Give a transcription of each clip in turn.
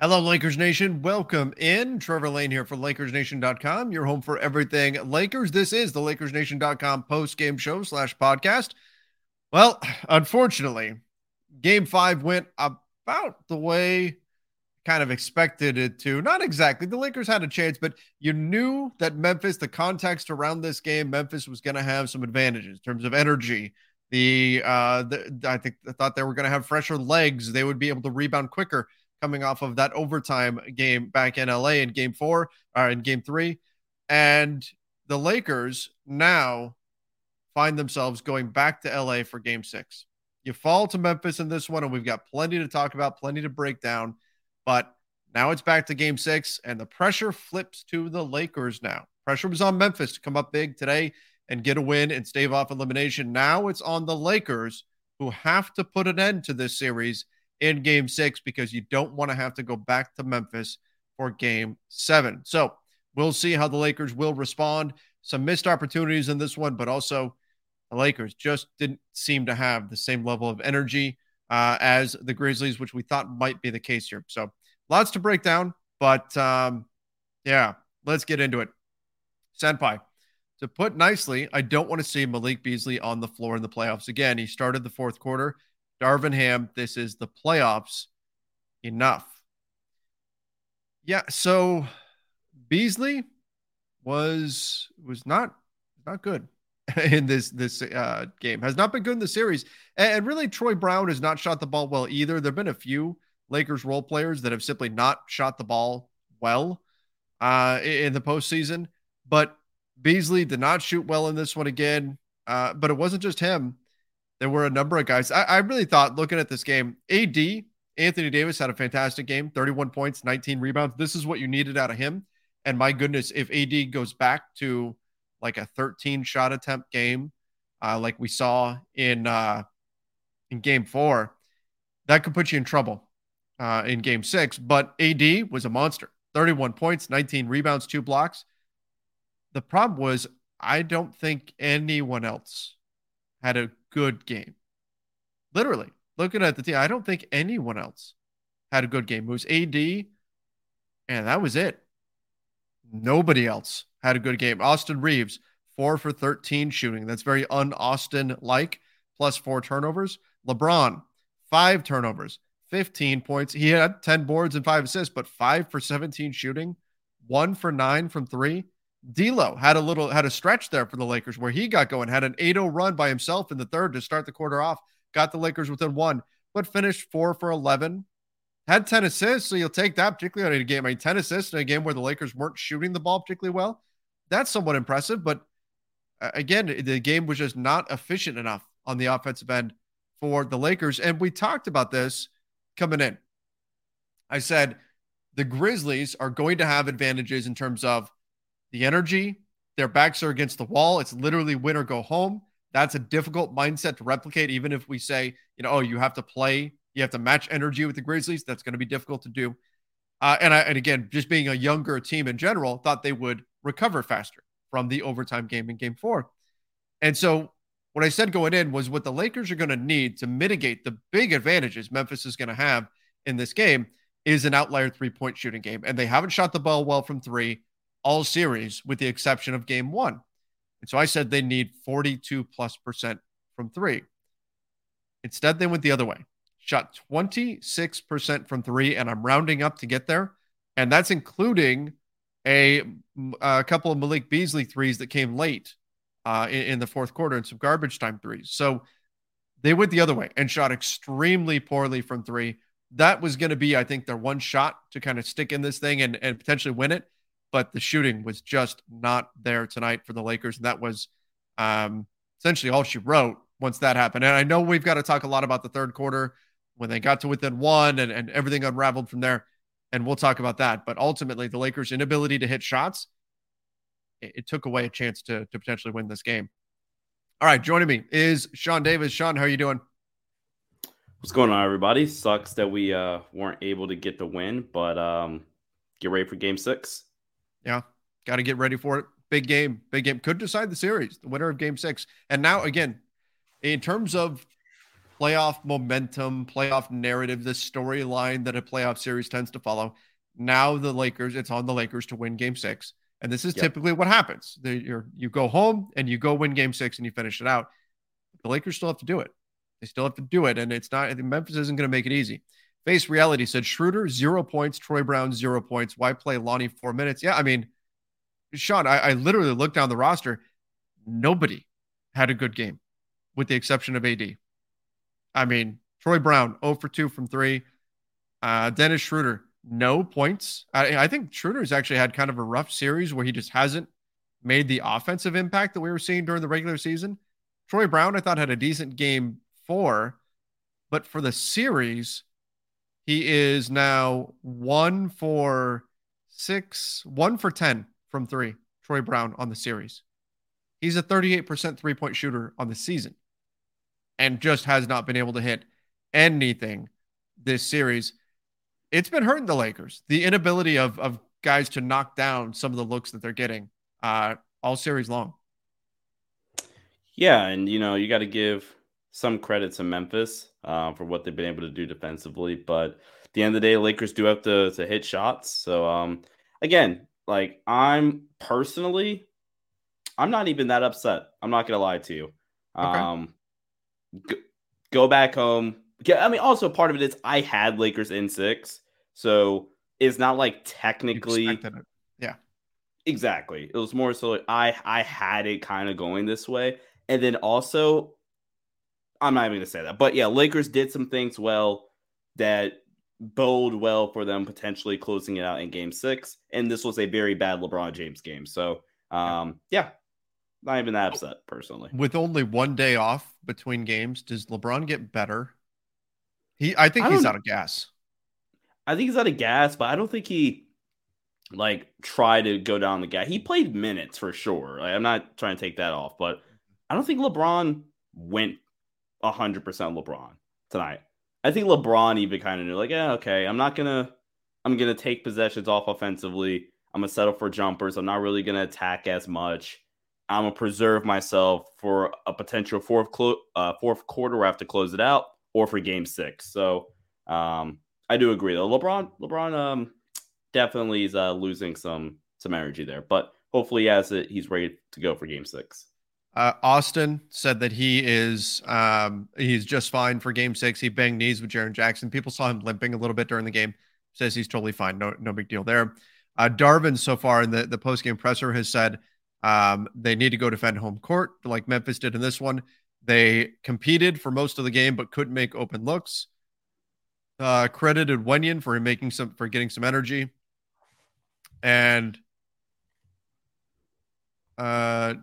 Hello, Lakers Nation. Welcome in. Trevor Lane here for LakersNation.com, your home for everything Lakers. This is the LakersNation.com post game show slash podcast. Well, unfortunately, game five went about the way kind of expected it to. Not exactly. The Lakers had a chance, but you knew that Memphis, the context around this game, Memphis was going to have some advantages in terms of energy. The, uh, the I think I thought they were going to have fresher legs. They would be able to rebound quicker coming off of that overtime game back in LA in game four or uh, in game three. And the Lakers now find themselves going back to LA for game six. You fall to Memphis in this one, and we've got plenty to talk about, plenty to break down. But now it's back to game six, and the pressure flips to the Lakers now. Pressure was on Memphis to come up big today and get a win and stave off elimination. Now it's on the Lakers who have to put an end to this series in game six because you don't want to have to go back to Memphis for game seven. So we'll see how the Lakers will respond. Some missed opportunities in this one, but also the Lakers just didn't seem to have the same level of energy uh, as the Grizzlies, which we thought might be the case here. So lots to break down, but um, yeah, let's get into it. Senpai. To put nicely, I don't want to see Malik Beasley on the floor in the playoffs again. He started the fourth quarter. Darvin Ham, this is the playoffs. Enough. Yeah, so Beasley was was not not good in this this uh, game. Has not been good in the series, and, and really Troy Brown has not shot the ball well either. There've been a few Lakers role players that have simply not shot the ball well uh, in the postseason, but Beasley did not shoot well in this one again. Uh, but it wasn't just him. There were a number of guys. I, I really thought looking at this game, AD, Anthony Davis had a fantastic game 31 points, 19 rebounds. This is what you needed out of him. And my goodness, if AD goes back to like a 13 shot attempt game, uh, like we saw in uh, in game four, that could put you in trouble uh, in game six. But AD was a monster 31 points, 19 rebounds, two blocks. The problem was, I don't think anyone else had a good game. Literally, looking at the team, I don't think anyone else had a good game. It was AD, and that was it. Nobody else had a good game. Austin Reaves, four for 13 shooting. That's very un Austin like, plus four turnovers. LeBron, five turnovers, 15 points. He had 10 boards and five assists, but five for 17 shooting, one for nine from three. D'Lo had a little had a stretch there for the Lakers where he got going, had an 8-0 run by himself in the third to start the quarter off, got the Lakers within one, but finished four for 11. Had 10 assists, so you'll take that, particularly on a game. I mean, 10 assists in a game where the Lakers weren't shooting the ball particularly well. That's somewhat impressive, but uh, again, the game was just not efficient enough on the offensive end for the Lakers. And we talked about this coming in. I said the Grizzlies are going to have advantages in terms of the energy. Their backs are against the wall. It's literally win or go home. That's a difficult mindset to replicate, even if we say, you know, oh, you have to play, you have to match energy with the Grizzlies. That's going to be difficult to do. Uh, and I, and again, just being a younger team in general, thought they would recover faster. from the overtime game in game four. And so what I said going in was what the Lakers are going to need to mitigate the big advantages Memphis is going to have in this game is an outlier three point shooting game. And they haven't shot the ball well from three all series, with the exception of game one. And so I said they need 42 plus percent from three. Instead, they went the other way, shot 26% from three, and I'm rounding up to get there. And that's including a, a couple of Malik Beasley threes that came late uh, in, in the fourth quarter and some garbage time threes. So they went the other way and shot extremely poorly from three. That was going to be, I think, their one shot to kind of stick in this thing and, and potentially win it. But the shooting was just not there tonight for the Lakers. And that was um, essentially all she wrote once that happened. And I know we've got to talk a lot about the third quarter when they got to within one and, and everything unraveled from there. And we'll talk about that. But ultimately, the Lakers' inability to hit shots, it, it took away a chance to, to potentially win this game. All right, joining me is Sean Davis. Sean, how are you doing? What's going on, everybody? Sucks that we uh, weren't able to get the win, but um, get ready for game six. Yeah, got to get ready for it. Big game, big game. Could decide the series, the winner of game six. And now, again, in terms of playoff momentum, playoff narrative, the storyline that a playoff series tends to follow. Now the Lakers, it's on the Lakers to win game six. And this is yep. typically what happens. you you go home and you go win game six and you finish it out. The Lakers still have to do it. They still have to do it. And it's not, Memphis isn't going to make it easy. Face reality said Schroeder, zero points. Troy Brown, zero points. Why play Lonnie four minutes? Yeah, I mean, Sean, I, I literally looked down the roster. Nobody had a good game with the exception of AD. I mean, Troy Brown, 0 for 2 from three. Uh, Dennis Schroeder, no points. I, I think Schroeder's actually had kind of a rough series where he just hasn't made the offensive impact that we were seeing during the regular season. Troy Brown, I thought, had a decent game four, but for the series, he is now one for six, one for 10 from three. Troy Brown on the series. He's a 38% three point shooter on the season and just has not been able to hit anything this series. It's been hurting the Lakers. The inability of of guys to knock down some of the looks that they're getting uh, all series long. Yeah, and you know you got to give some credit to Memphis uh, for what they've been able to do defensively, but at the end of the day, Lakers do have to to hit shots. So um, again, like I'm personally, I'm not even that upset. I'm not gonna lie to you. Okay. Um, go, back home. Yeah, I mean, also part of it is I had Lakers in six, so it's not like technically. Yeah, exactly. It was more so like I I had it kind of going this way, and then also, I'm not even gonna say that, but yeah, Lakers did some things well that bode well for them potentially closing it out in Game Six, and this was a very bad LeBron James game. So, um, yeah, not even that upset personally. With only one day off between games, does LeBron get better? He, I think I he's out of gas. I think he's out of gas, but I don't think he like tried to go down the gas. He played minutes for sure. Like, I'm not trying to take that off, but I don't think LeBron went hundred percent LeBron tonight. I think LeBron even kind of knew, like, yeah, okay, I'm not gonna, I'm gonna take possessions off offensively. I'm gonna settle for jumpers. I'm not really gonna attack as much. I'm gonna preserve myself for a potential fourth clo- uh, fourth quarter where I have to close it out, or for Game Six. So um, I do agree though. LeBron, LeBron, um, definitely is uh, losing some some energy there, but hopefully as it. He's ready to go for Game Six. Uh, Austin said that he is um, he's just fine for Game Six. He banged knees with Jaren Jackson. People saw him limping a little bit during the game. Says he's totally fine. No no big deal there. Uh, Darvin so far in the the post game presser has said um, they need to go defend home court like Memphis did in this one. They competed for most of the game, but couldn't make open looks. Uh, credited Wenyen for making some for getting some energy, and uh,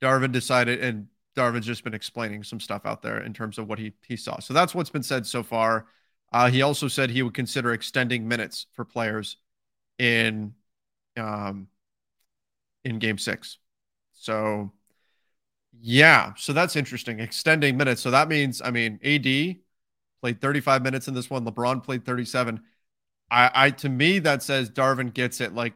Darvin decided, and Darvin's just been explaining some stuff out there in terms of what he he saw. So that's what's been said so far. Uh, he also said he would consider extending minutes for players in um, in game six. So, yeah, so that's interesting. Extending minutes. So that means, I mean, AD played 35 minutes in this one. LeBron played 37. I, I to me that says Darvin gets it like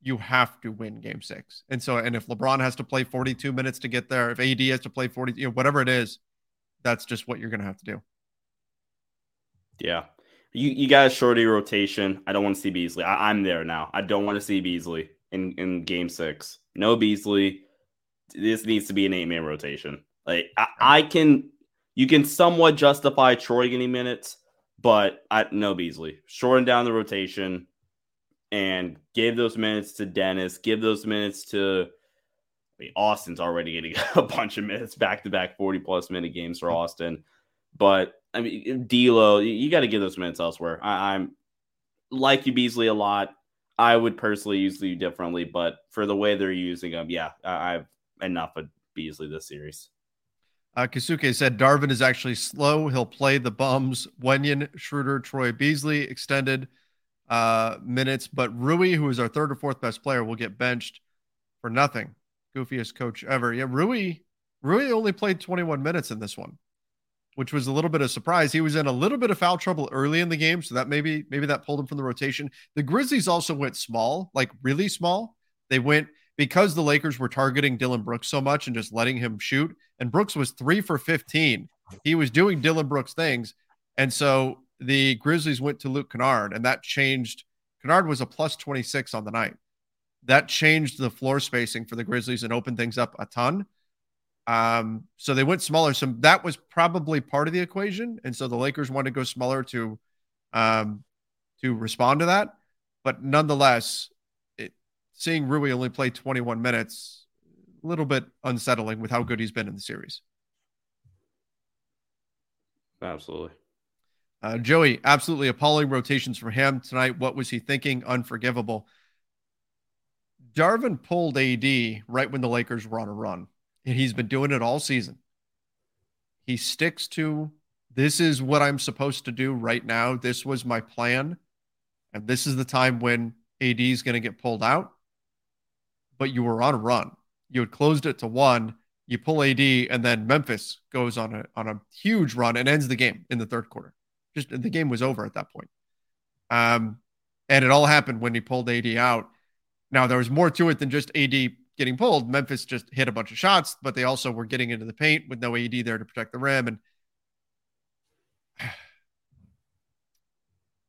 you have to win game six. And so, and if LeBron has to play 42 minutes to get there, if AD has to play 40, you know, whatever it is, that's just what you're going to have to do. Yeah. You, you got a shorty rotation. I don't want to see Beasley. I, I'm there now. I don't want to see Beasley in, in game six. No Beasley. This needs to be an eight man rotation. Like I, I can, you can somewhat justify Troy getting minutes, but I no Beasley. Shorten down the rotation and give those minutes to Dennis. Give those minutes to I mean, Austin's already getting a bunch of minutes back to back 40 plus minute games for Austin. But I mean, D'Lo, you, got to give those minutes elsewhere. I, am like you Beasley a lot. I would personally use you differently, but for the way they're using them, yeah, I, have enough of Beasley this series. Uh, Kasuke said Darvin is actually slow. He'll play the bums. Wenyen, Schroeder, Troy Beasley extended uh, minutes, but Rui, who is our third or fourth best player, will get benched for nothing. Goofiest coach ever. Yeah, Rui, Rui only played 21 minutes in this one which was a little bit of surprise. He was in a little bit of foul trouble early in the game, so that maybe maybe that pulled him from the rotation. The Grizzlies also went small, like really small. They went because the Lakers were targeting Dillon Brooks so much and just letting him shoot. And Brooks was three for 15. He was doing Dillon Brooks things. And so the Grizzlies went to Luke Kennard, and that changed. Kennard was a plus 26 on the night. That changed the floor spacing for the Grizzlies and opened things up a ton. Um, so they went smaller. So that was probably part of the equation. And so the Lakers wanted to go smaller to um, to respond to that. But nonetheless, it, seeing Rui only play 21 minutes, a little bit unsettling with how good he's been in the series. Absolutely. Uh, Joey, absolutely appalling rotations for him tonight. What was he thinking? Unforgivable. Darvin pulled AD right when the Lakers were on a run and he's been doing it all season. He sticks to this is what I'm supposed to do right now. This was my plan. And this is the time when AD is going to get pulled out. But you were on a run. You had closed it to one. You pull AD, and then Memphis goes on a on a huge run and ends the game in the third quarter. Just the game was over at that point. Um, and it all happened when he pulled AD out. Now there was more to it than just AD getting pulled. Memphis just hit a bunch of shots, but they also were getting into the paint with no AD there to protect the rim. And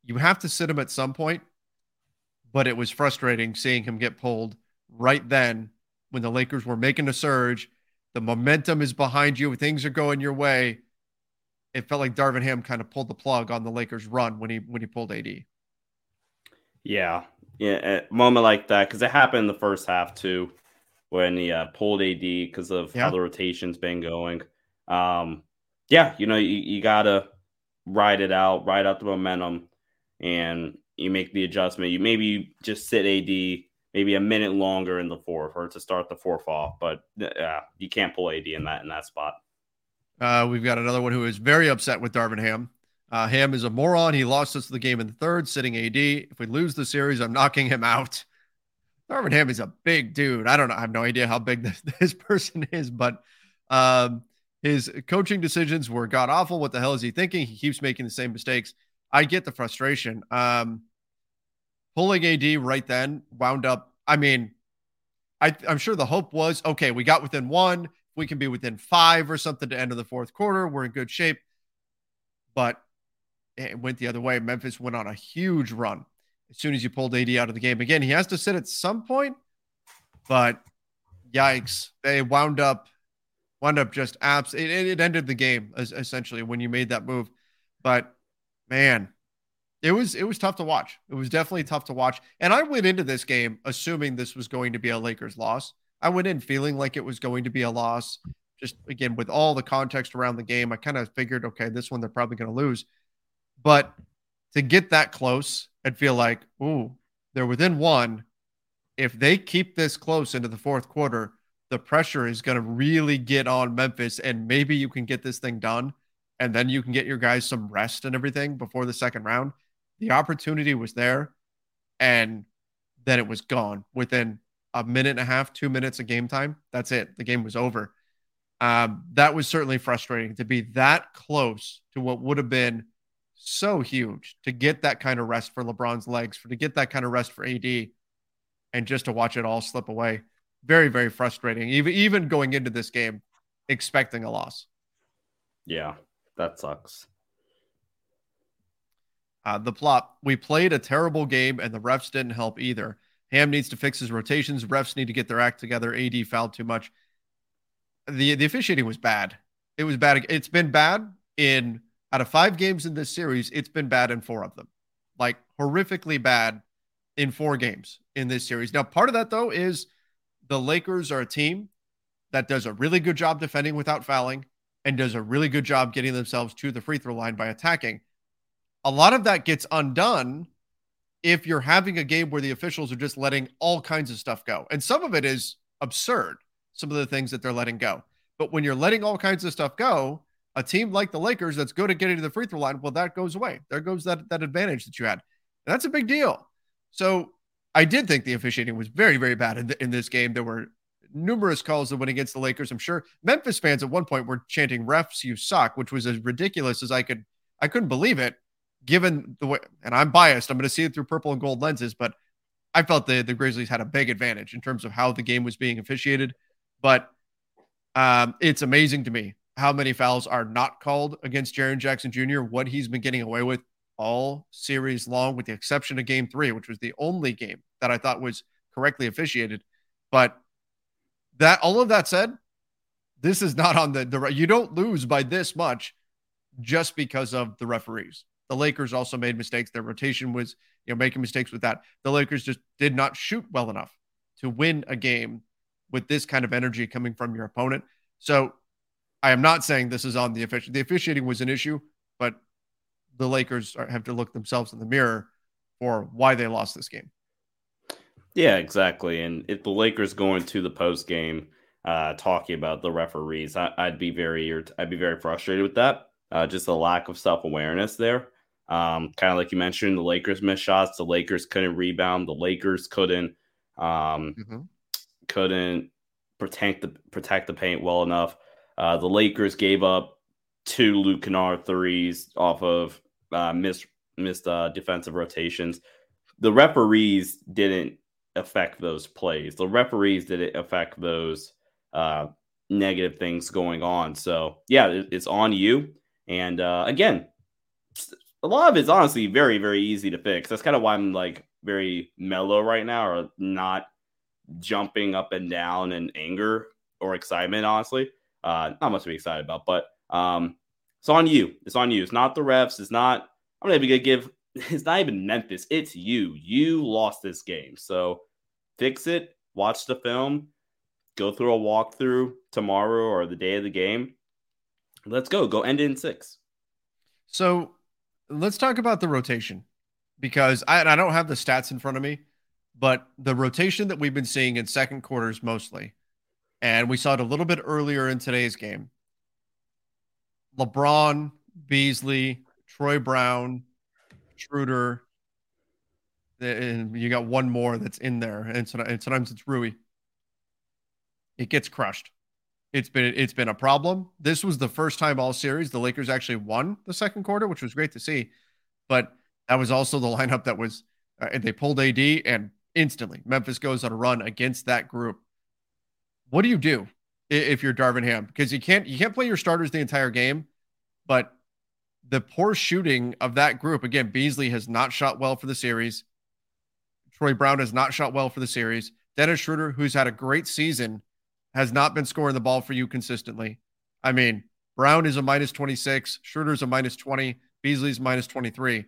you have to sit him at some point, but it was frustrating seeing him get pulled right then when the Lakers were making a surge. The momentum is behind you, things are going your way. It felt like Darvin Ham kind of pulled the plug on the Lakers' run when he when he pulled AD. Yeah, yeah, a moment like that because it happened in the first half too when he uh, pulled AD because of yeah. how the rotation's been going. Um, yeah, you know, you, you got to ride it out, ride out the momentum, and you make the adjustment. You maybe just sit AD maybe a minute longer in the fourth or to start the fourth off, but uh, you can't pull AD in that in that spot. Uh, we've got another one who is very upset with Darvin Ham. Uh, Ham is a moron. He lost us the game in the third, sitting AD. If we lose the series, I'm knocking him out. Darvin Ham is a big dude. I don't know. I have no idea how big this, this person is, but um, his coaching decisions were god awful. What the hell is he thinking? He keeps making the same mistakes. I get the frustration. Um, pulling AD right then wound up. I mean, I, I'm sure the hope was okay, we got within one. We can be within five or something to end of the fourth quarter. We're in good shape. But it went the other way. Memphis went on a huge run as soon as you pulled AD out of the game. Again, he has to sit at some point, but yikes, they wound up wound up just abs. It, it ended the game essentially when you made that move. But man, it was it was tough to watch. It was definitely tough to watch. And I went into this game assuming this was going to be a Lakers loss. I went in feeling like it was going to be a loss. Just again with all the context around the game, I kind of figured, okay, this one they're probably going to lose. But to get that close and feel like, ooh, they're within one. If they keep this close into the fourth quarter, the pressure is going to really get on Memphis, and maybe you can get this thing done, and then you can get your guys some rest and everything before the second round. The opportunity was there, and then it was gone within a minute and a half, two minutes of game time. That's it. The game was over. Um, that was certainly frustrating to be that close to what would have been so huge to get that kind of rest for LeBron's legs, for to get that kind of rest for AD. and just to watch it all slip away, very very frustrating. Even even going into this game, expecting a loss. Yeah, that sucks. Uh, the plot we played a terrible game and the refs didn't help either. Ham needs to fix his rotations. Refs need to get their act together. AD fouled too much. The the officiating was bad. It was bad. It's been bad in out of five games in this series. It's been bad in four of them, like horrifically bad in four games in this series. Now, part of that though is the Lakers are a team that does a really good job defending without fouling and does a really good job getting themselves to the free throw line by attacking. A lot of that gets undone if you're having a game where the officials are just letting all kinds of stuff go. And some of it is absurd, some of the things that they're letting go. But when you're letting all kinds of stuff go, a team like the Lakers that's good at getting to the free throw line, well, that goes away. There goes that, that advantage that you had. And that's a big deal. So I did think the officiating was very, very bad in, the, in this game. There were numerous calls that went against the Lakers. I'm sure Memphis fans at one point were chanting "refs, you suck," which was as ridiculous as I could. I couldn't believe it, given the way. And I'm biased. I'm going to see it through purple and gold lenses, but I felt the the Grizzlies had a big advantage in terms of how the game was being officiated. But um, it's amazing to me how many fouls are not called against Jaren Jackson Jr. What he's been getting away with all series long, with the exception of Game Three, which was the only game that I thought was correctly officiated. But that all of that said, this is not on the, the you don't lose by this much just because of the referees. The Lakers also made mistakes. Their rotation was, you know, making mistakes with that. The Lakers just did not shoot well enough to win a game with this kind of energy coming from your opponent. So I am not saying this is on the officiating. The officiating was an issue, but the Lakers are, have to look themselves in the mirror for why they lost this game. Yeah, exactly. And if the Lakers go into the post game uh, talking about the referees, I, would be very I'd be very frustrated with that. Uh, just a lack of self awareness there. Um, kind of like you mentioned, the Lakers missed shots. The Lakers couldn't rebound. The Lakers couldn't um, mm-hmm. couldn't protect the protect the paint well enough. Uh, the Lakers gave up two Luke Kennard threes off of uh, missed missed uh, defensive rotations. The referees didn't affect those plays. The referees didn't affect those uh, negative things going on. So yeah, it's on you. And uh, again, a lot of it's honestly very very easy to fix. That's kind of why I'm like very mellow right now, or not jumping up and down in anger or excitement. Honestly, uh, not much to be excited about, but um, it's on you. It's on you. It's not the refs. It's not. I'm not even gonna give. It's not even Memphis. It's you. You lost this game. So fix it. Watch the film. Go through a walkthrough tomorrow or the day of the game. Let's go. Go end in six. So let's talk about the rotation because I, I don't have the stats in front of me, but the rotation that we've been seeing in second quarters mostly, and we saw it a little bit earlier in today's game LeBron, Beasley, Troy Brown, Schroeder, and you got one more that's in there, and sometimes it's Rui. It gets crushed. It's been it's been a problem. This was the first time all series the Lakers actually won the second quarter, which was great to see. But that was also the lineup that was uh, they pulled AD and instantly Memphis goes on a run against that group. What do you do if you're Darvin Ham? Because you can't you can't play your starters the entire game, but the poor shooting of that group again, Beasley has not shot well for the series. Troy Brown has not shot well for the series. Dennis Schroeder, who's had a great season, has not been scoring the ball for you consistently. I mean, Brown is a minus 26, Schroeder's a minus 20, Beasley's minus 23.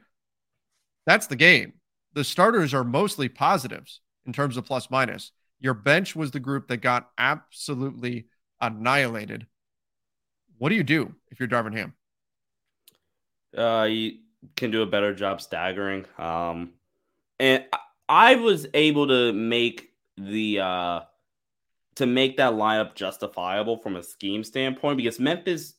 That's the game. The starters are mostly positives in terms of plus minus. Your bench was the group that got absolutely annihilated. What do you do if you're Darvin Ham? Uh, you can do a better job staggering. Um, and I was able to make the uh to make that lineup justifiable from a scheme standpoint because Memphis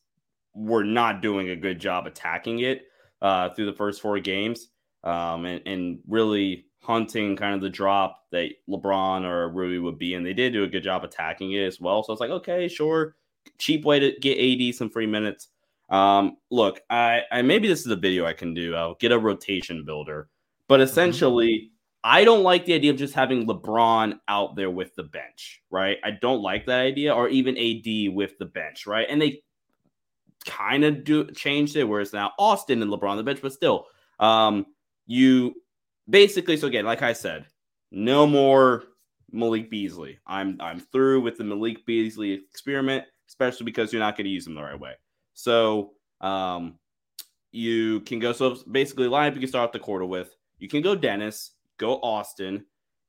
were not doing a good job attacking it uh, through the first four games um, and, and really hunting kind of the drop that LeBron or Rui would be. And they did do a good job attacking it as well. So it's like, okay, sure. Cheap way to get AD some free minutes. Um, look, I, I maybe this is a video I can do. I'll get a rotation builder, but mm-hmm. essentially, I don't like the idea of just having LeBron out there with the bench, right? I don't like that idea, or even AD with the bench, right? And they kind of do changed it where it's now Austin and LeBron on the bench, but still, um, you basically so again, like I said, no more Malik Beasley. I'm I'm through with the Malik Beasley experiment, especially because you're not going to use him the right way. So um, you can go so basically lineup you can start off the quarter with. You can go Dennis, go Austin.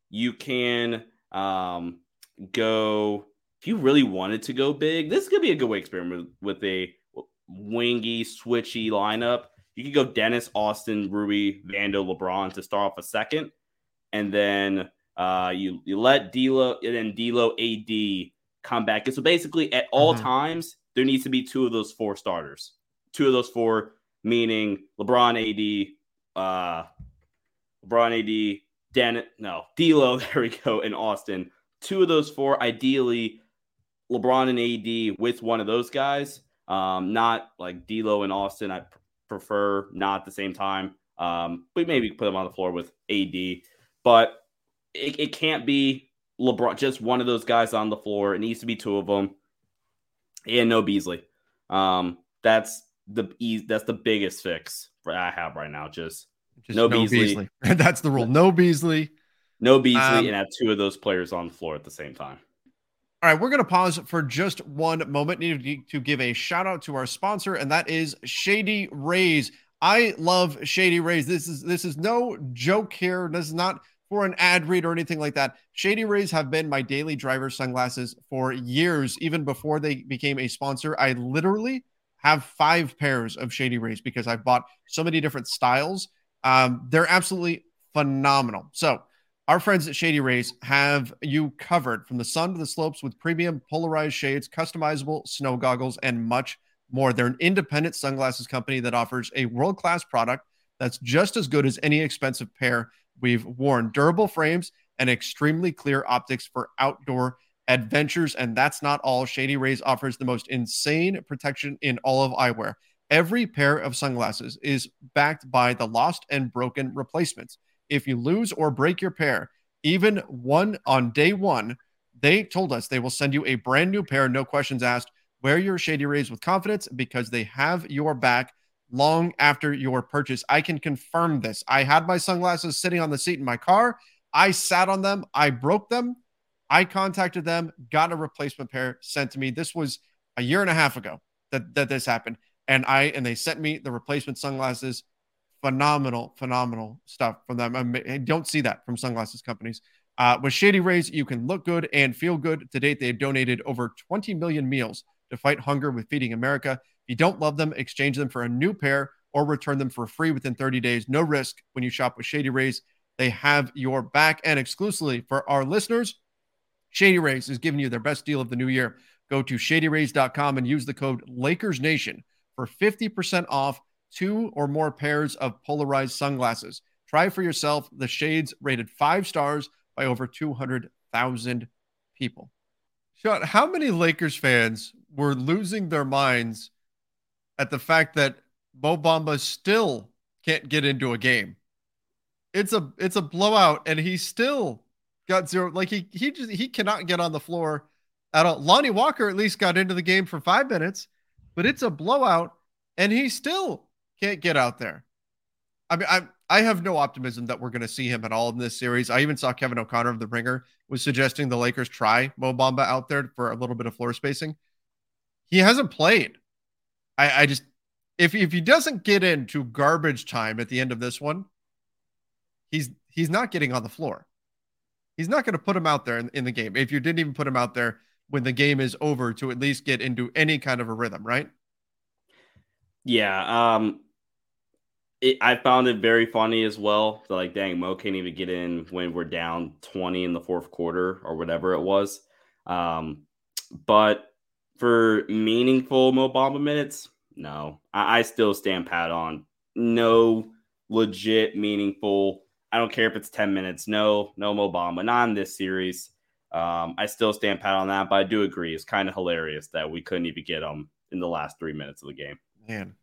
You can um, go if you really wanted to go big. This could be a good way experiment with, with a wingy, switchy lineup. You could go Dennis, Austin, Ruby, Vando, LeBron to start off a second, and then uh, you you let D'Lo and then D'Lo AD come back. And so basically, at all mm-hmm. times, there needs to be two of those four starters. Two of those four, meaning LeBron, AD, uh, LeBron, AD, Dan, no, D'Lo. There we go, in Austin. Two of those four, ideally, LeBron and AD with one of those guys. Um, not like D'Lo and Austin. I prefer not at the same time. Um, we maybe put them on the floor with AD, but it, it can't be LeBron, just one of those guys on the floor. It needs to be two of them, and no Beasley. Um, that's the that's the biggest fix I have right now. Just, just no, no, Beasley. Beasley. that's the rule. No Beasley. No Beasley, um, and have two of those players on the floor at the same time. All right, we're going to pause for just one moment. Need to give a shout out to our sponsor, and that is Shady Rays. I love Shady Rays. This is this is no joke here. This is not for an ad read or anything like that. Shady Rays have been my daily driver sunglasses for years, even before they became a sponsor. I literally have five pairs of Shady Rays because I've bought so many different styles. Um, they're absolutely phenomenal. So our friends at Shady Rays have you covered from the sun to the slopes with premium polarized shades, customizable snow goggles, and much more. They're an independent sunglasses company that offers a world class product that's just as good as any expensive pair we've worn. Durable frames and extremely clear optics for outdoor adventures. And that's not all. Shady Rays offers the most insane protection in all of eyewear. Every pair of sunglasses is backed by the lost and broken replacements if you lose or break your pair, even one on day one, they told us they will send you a brand new pair, no questions asked. Wear your Shady Rays with confidence because they have your back long after your purchase. I can confirm this. I had my sunglasses sitting on the seat in my car. I sat on them. I broke them. I contacted them, got a replacement pair sent to me. This was a year and a half ago that, that this happened. And I and they sent me the replacement sunglasses phenomenal, phenomenal stuff from them. I don't see that from sunglasses companies. Uh, with Shady Rays, you can look good and feel good. To date, they have donated over 20 million meals to fight hunger with Feeding America. If you don't love them, exchange them for a new pair or return them for free within 30 days. No risk when you shop with Shady Rays. They have your back. And exclusively for our listeners, Shady Rays is giving you their best deal of the new year. Go to shadyrays.com and use the code LakersNation for 50% off two or more pairs of polarized sunglasses. Try for yourself the shades rated five stars by over 200,000 people. Sean, how many Lakers fans were losing their minds at the fact that Mo Bamba still can't get into a game? It's a it's a blowout, and he still got zero. Like he he just he cannot get on the floor at all. Lonnie Walker at least got into the game for five minutes, but it's a blowout, and he still can't get out there. I mean, I I have no optimism that we're going to see him at all in this series. I even saw Kevin O'Connor of the Ringer was suggesting the Lakers try Mo Bamba out there for a little bit of floor spacing. He hasn't played. I, I just if if he doesn't get into garbage time at the end of this one, he's he's not getting on the floor. He's not going to put him out there in, in the game. If you didn't even put him out there when the game is over to at least get into any kind of a rhythm, right? Yeah. Um, it, I found it very funny as well. Like, dang, Mo can't even get in when we're down 20 in the fourth quarter or whatever it was. Um, but for meaningful Mo Bamba minutes, no, I, I still stand pat on no legit meaningful. I don't care if it's 10 minutes. No, no Mo Bamba, not in this series. Um, I still stand pat on that, but I do agree. It's kind of hilarious that we couldn't even get him in the last three minutes of the game. Man,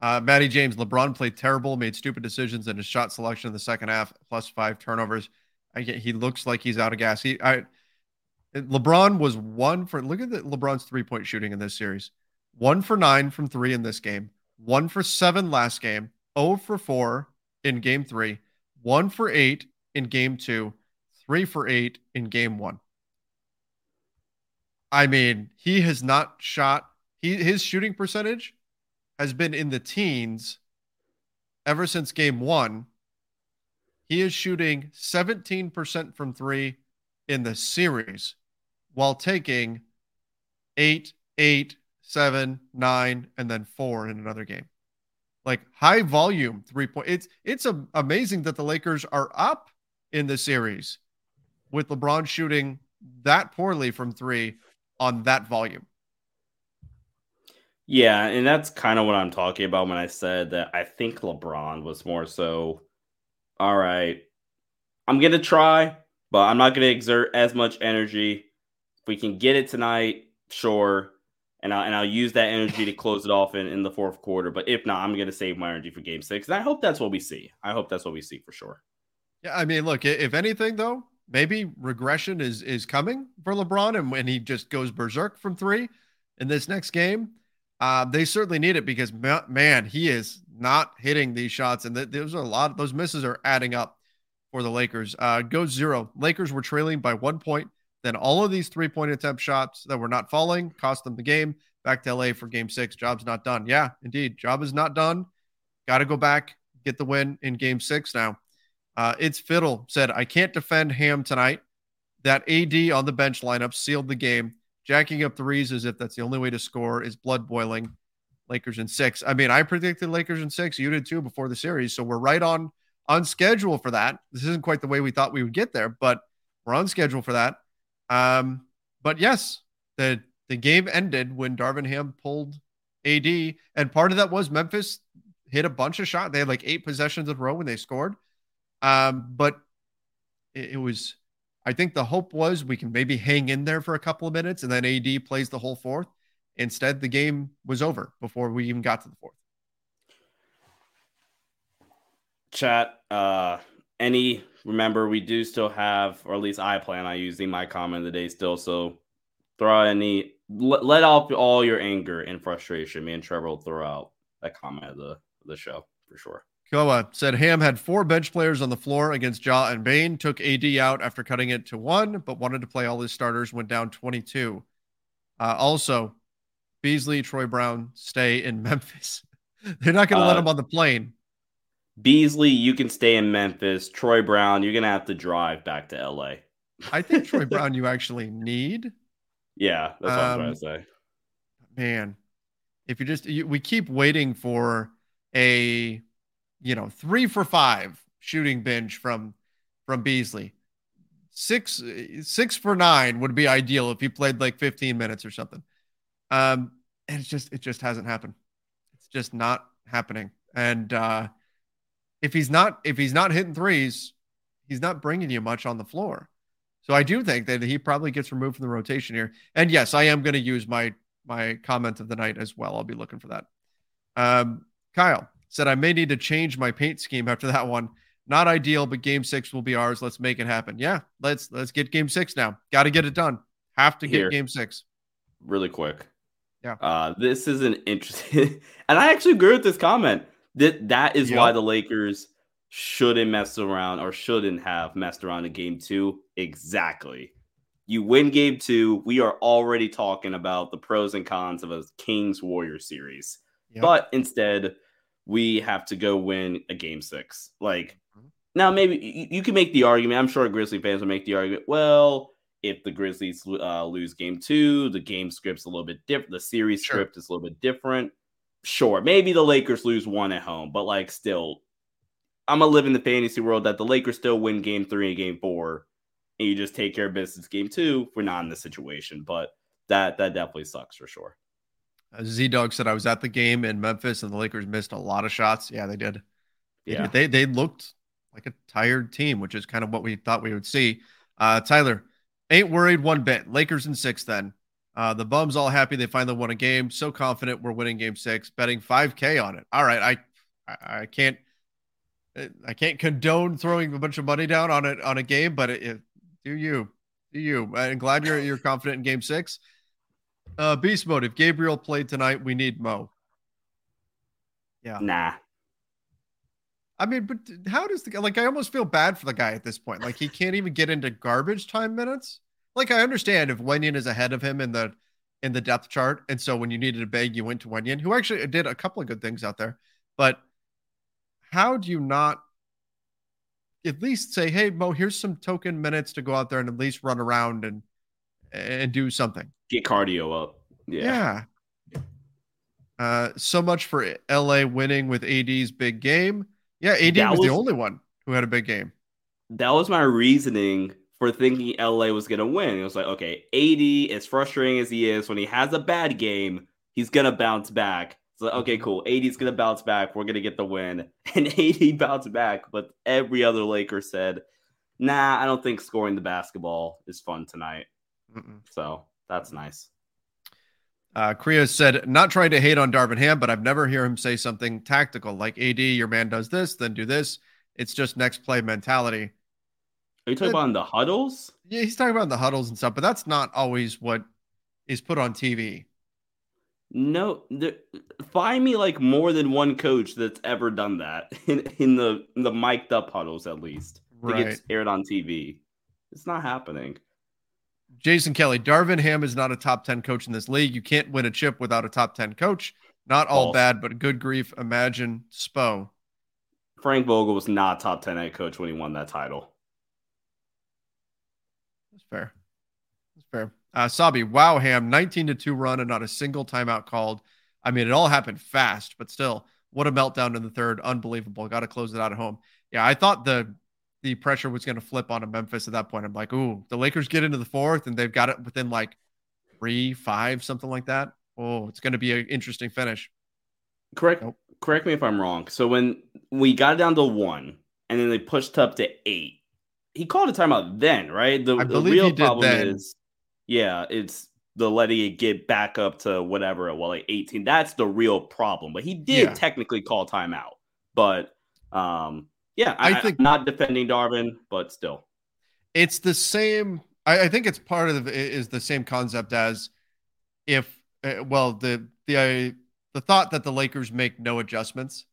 Uh, Maddie James, LeBron played terrible, made stupid decisions in his shot selection in the second half, plus five turnovers. I get, he looks like he's out of gas. He, I, LeBron was one for look at the LeBron's three point shooting in this series. One for nine from three in this game, one for seven last game, 0 for four in game three, one for eight in game two, three for eight in game one. I mean, he has not shot he his shooting percentage has been in the teens ever since game one. He is shooting 17% from three in the series while taking eight, eight, seven, nine, and then four in another game. Like high volume three point. It's it's a, amazing that the Lakers are up in the series with LeBron shooting that poorly from three on that volume. Yeah, and that's kind of what I'm talking about when I said that I think LeBron was more so, all right, I'm going to try, but I'm not going to exert as much energy. If we can get it tonight, sure. And I'll, and I'll use that energy to close it off in, in the fourth quarter. But if not, I'm going to save my energy for game six. And I hope that's what we see. I hope that's what we see for sure. Yeah. I mean, look, if anything, though, maybe regression is is coming for LeBron. And when he just goes berserk from three in this next game, uh, they certainly need it because man, he is not hitting these shots, and th- there's a lot. Those misses are adding up for the Lakers. Uh, goes zero. Lakers were trailing by one point. Then all of these three point attempt shots that were not falling cost them the game. Back to LA for game six. Job's not done. Yeah, indeed. Job is not done. Got to go back, get the win in game six now. Uh, it's Fiddle said, I can't defend Ham tonight. That AD on the bench lineup sealed the game jacking up threes as if that's the only way to score is blood boiling. Lakers in six. I mean, I predicted Lakers in six. You did too before the series, so we're right on on schedule for that. This isn't quite the way we thought we would get there, but we're on schedule for that. Um, but yes, the the game ended when Darvin Ham pulled AD, and part of that was Memphis hit a bunch of shots. They had like eight possessions in a row when they scored. Um, but it, it was I think the hope was we can maybe hang in there for a couple of minutes and then AD plays the whole fourth. Instead, the game was over before we even got to the fourth. Chat, uh, any remember we do still have, or at least I plan on using my comment of the day still. So throw out any let, let out all your anger and frustration. Me and Trevor will throw out that comment of the the show for sure. Koa said Ham had four bench players on the floor against Ja and Bane, took AD out after cutting it to one, but wanted to play all his starters, went down 22. Uh, also, Beasley, Troy Brown stay in Memphis. They're not going to uh, let him on the plane. Beasley, you can stay in Memphis. Troy Brown, you're going to have to drive back to LA. I think Troy Brown you actually need. Yeah, that's what um, I'm trying to say. Man, if you just, you, we keep waiting for a you know, three for five shooting binge from from Beasley. Six six for nine would be ideal if he played like 15 minutes or something. Um, and it's just it just hasn't happened. It's just not happening. And uh, if he's not if he's not hitting threes, he's not bringing you much on the floor. So I do think that he probably gets removed from the rotation here. And yes, I am going to use my my comment of the night as well. I'll be looking for that. Um, Kyle, said I may need to change my paint scheme after that one. Not ideal, but game six will be ours. Let's make it happen. Yeah, let's let's get game six now. Got to get it done. Have to get Here, game six. Really quick. Yeah. Uh, this is an interesting, and I actually agree with this comment. That that is yep. why the Lakers shouldn't mess around or shouldn't have messed around in game two. Exactly. You win game two. We are already talking about the pros and cons of a Kings Warrior series. Yep. But instead, we have to go win a game six. Like mm-hmm. now, maybe you, you can make the argument. I'm sure Grizzly fans will make the argument. Well, if the Grizzlies uh, lose game two, the game script's a little bit different. The series sure. script is a little bit different. Sure, maybe the Lakers lose one at home, but like still, I'm gonna live in the fantasy world that the Lakers still win game three and game four, and you just take care of business game two. We're not in this situation, but that that definitely sucks for sure. Z Dog said I was at the game in Memphis and the Lakers missed a lot of shots. Yeah, they did. They yeah, did. they they looked like a tired team, which is kind of what we thought we would see. Uh, Tyler, ain't worried one bit. Lakers in six then. Uh, the bums all happy they finally won a game. So confident we're winning game six. Betting 5K on it. All right, I I, I can't I can't condone throwing a bunch of money down on it on a game, but it, it, do you do you? I'm glad you're you're confident in game six. Uh, beast mode. If Gabriel played tonight, we need Mo. Yeah. Nah. I mean, but how does the like? I almost feel bad for the guy at this point. Like he can't even get into garbage time minutes. Like I understand if Wenyen is ahead of him in the in the depth chart, and so when you needed a bag, you went to Wenyen, who actually did a couple of good things out there. But how do you not at least say, "Hey, Mo, here's some token minutes to go out there and at least run around and and do something." Get cardio up. Yeah. yeah. Uh, so much for LA winning with AD's big game. Yeah, AD was, was, the only one who had a big game. That was my reasoning for thinking LA was going to win. It was like, okay, AD, as frustrating as he is, when he has a bad game, he's going to bounce back. So, okay, cool. AD's going to bounce back. We're going to get the win. And AD bounced back, but every other Laker said, nah, I don't think scoring the basketball is fun tonight. Mm-mm. So that's nice. Uh, Kriya said, not trying to hate on Darvin Ham, but I've never hear him say something tactical like AD, your man does this, then do this. It's just next play mentality. Are you talking about in the huddles? Yeah, he's talking about the huddles and stuff, but that's not always what is put on TV. No, there, find me like more than one coach that's ever done that in, in the in the mic'd up huddles at least. Right. It gets aired on TV. It's not happening. Jason Kelly, Darvin Ham is not a top 10 coach in this league. You can't win a chip without a top 10 coach. Not all False. bad, but good grief. Imagine Spo. Frank Vogel was not top 10 head coach when he won that title. That's fair. That's fair. Uh, Sabi, wow, Ham, 19 to 2 run and not a single timeout called. I mean, it all happened fast, but still, what a meltdown in the third. Unbelievable. Got to close it out at home. Yeah, I thought the the pressure was going to flip onto Memphis at that point. I'm like, ooh, the Lakers get into the fourth and they've got it within like three, five, something like that. Oh, it's going to be an interesting finish. Correct. Nope. Correct me if I'm wrong. So when we got down to one and then they pushed up to eight, he called a timeout then, right? The, the real problem then. is, yeah, it's the letting it get back up to whatever, well, like 18. That's the real problem. But he did yeah. technically call timeout. But um, yeah, I, I think I'm not defending Darvin, but still, it's the same. I, I think it's part of the, is the same concept as if uh, well the the uh, the thought that the Lakers make no adjustments.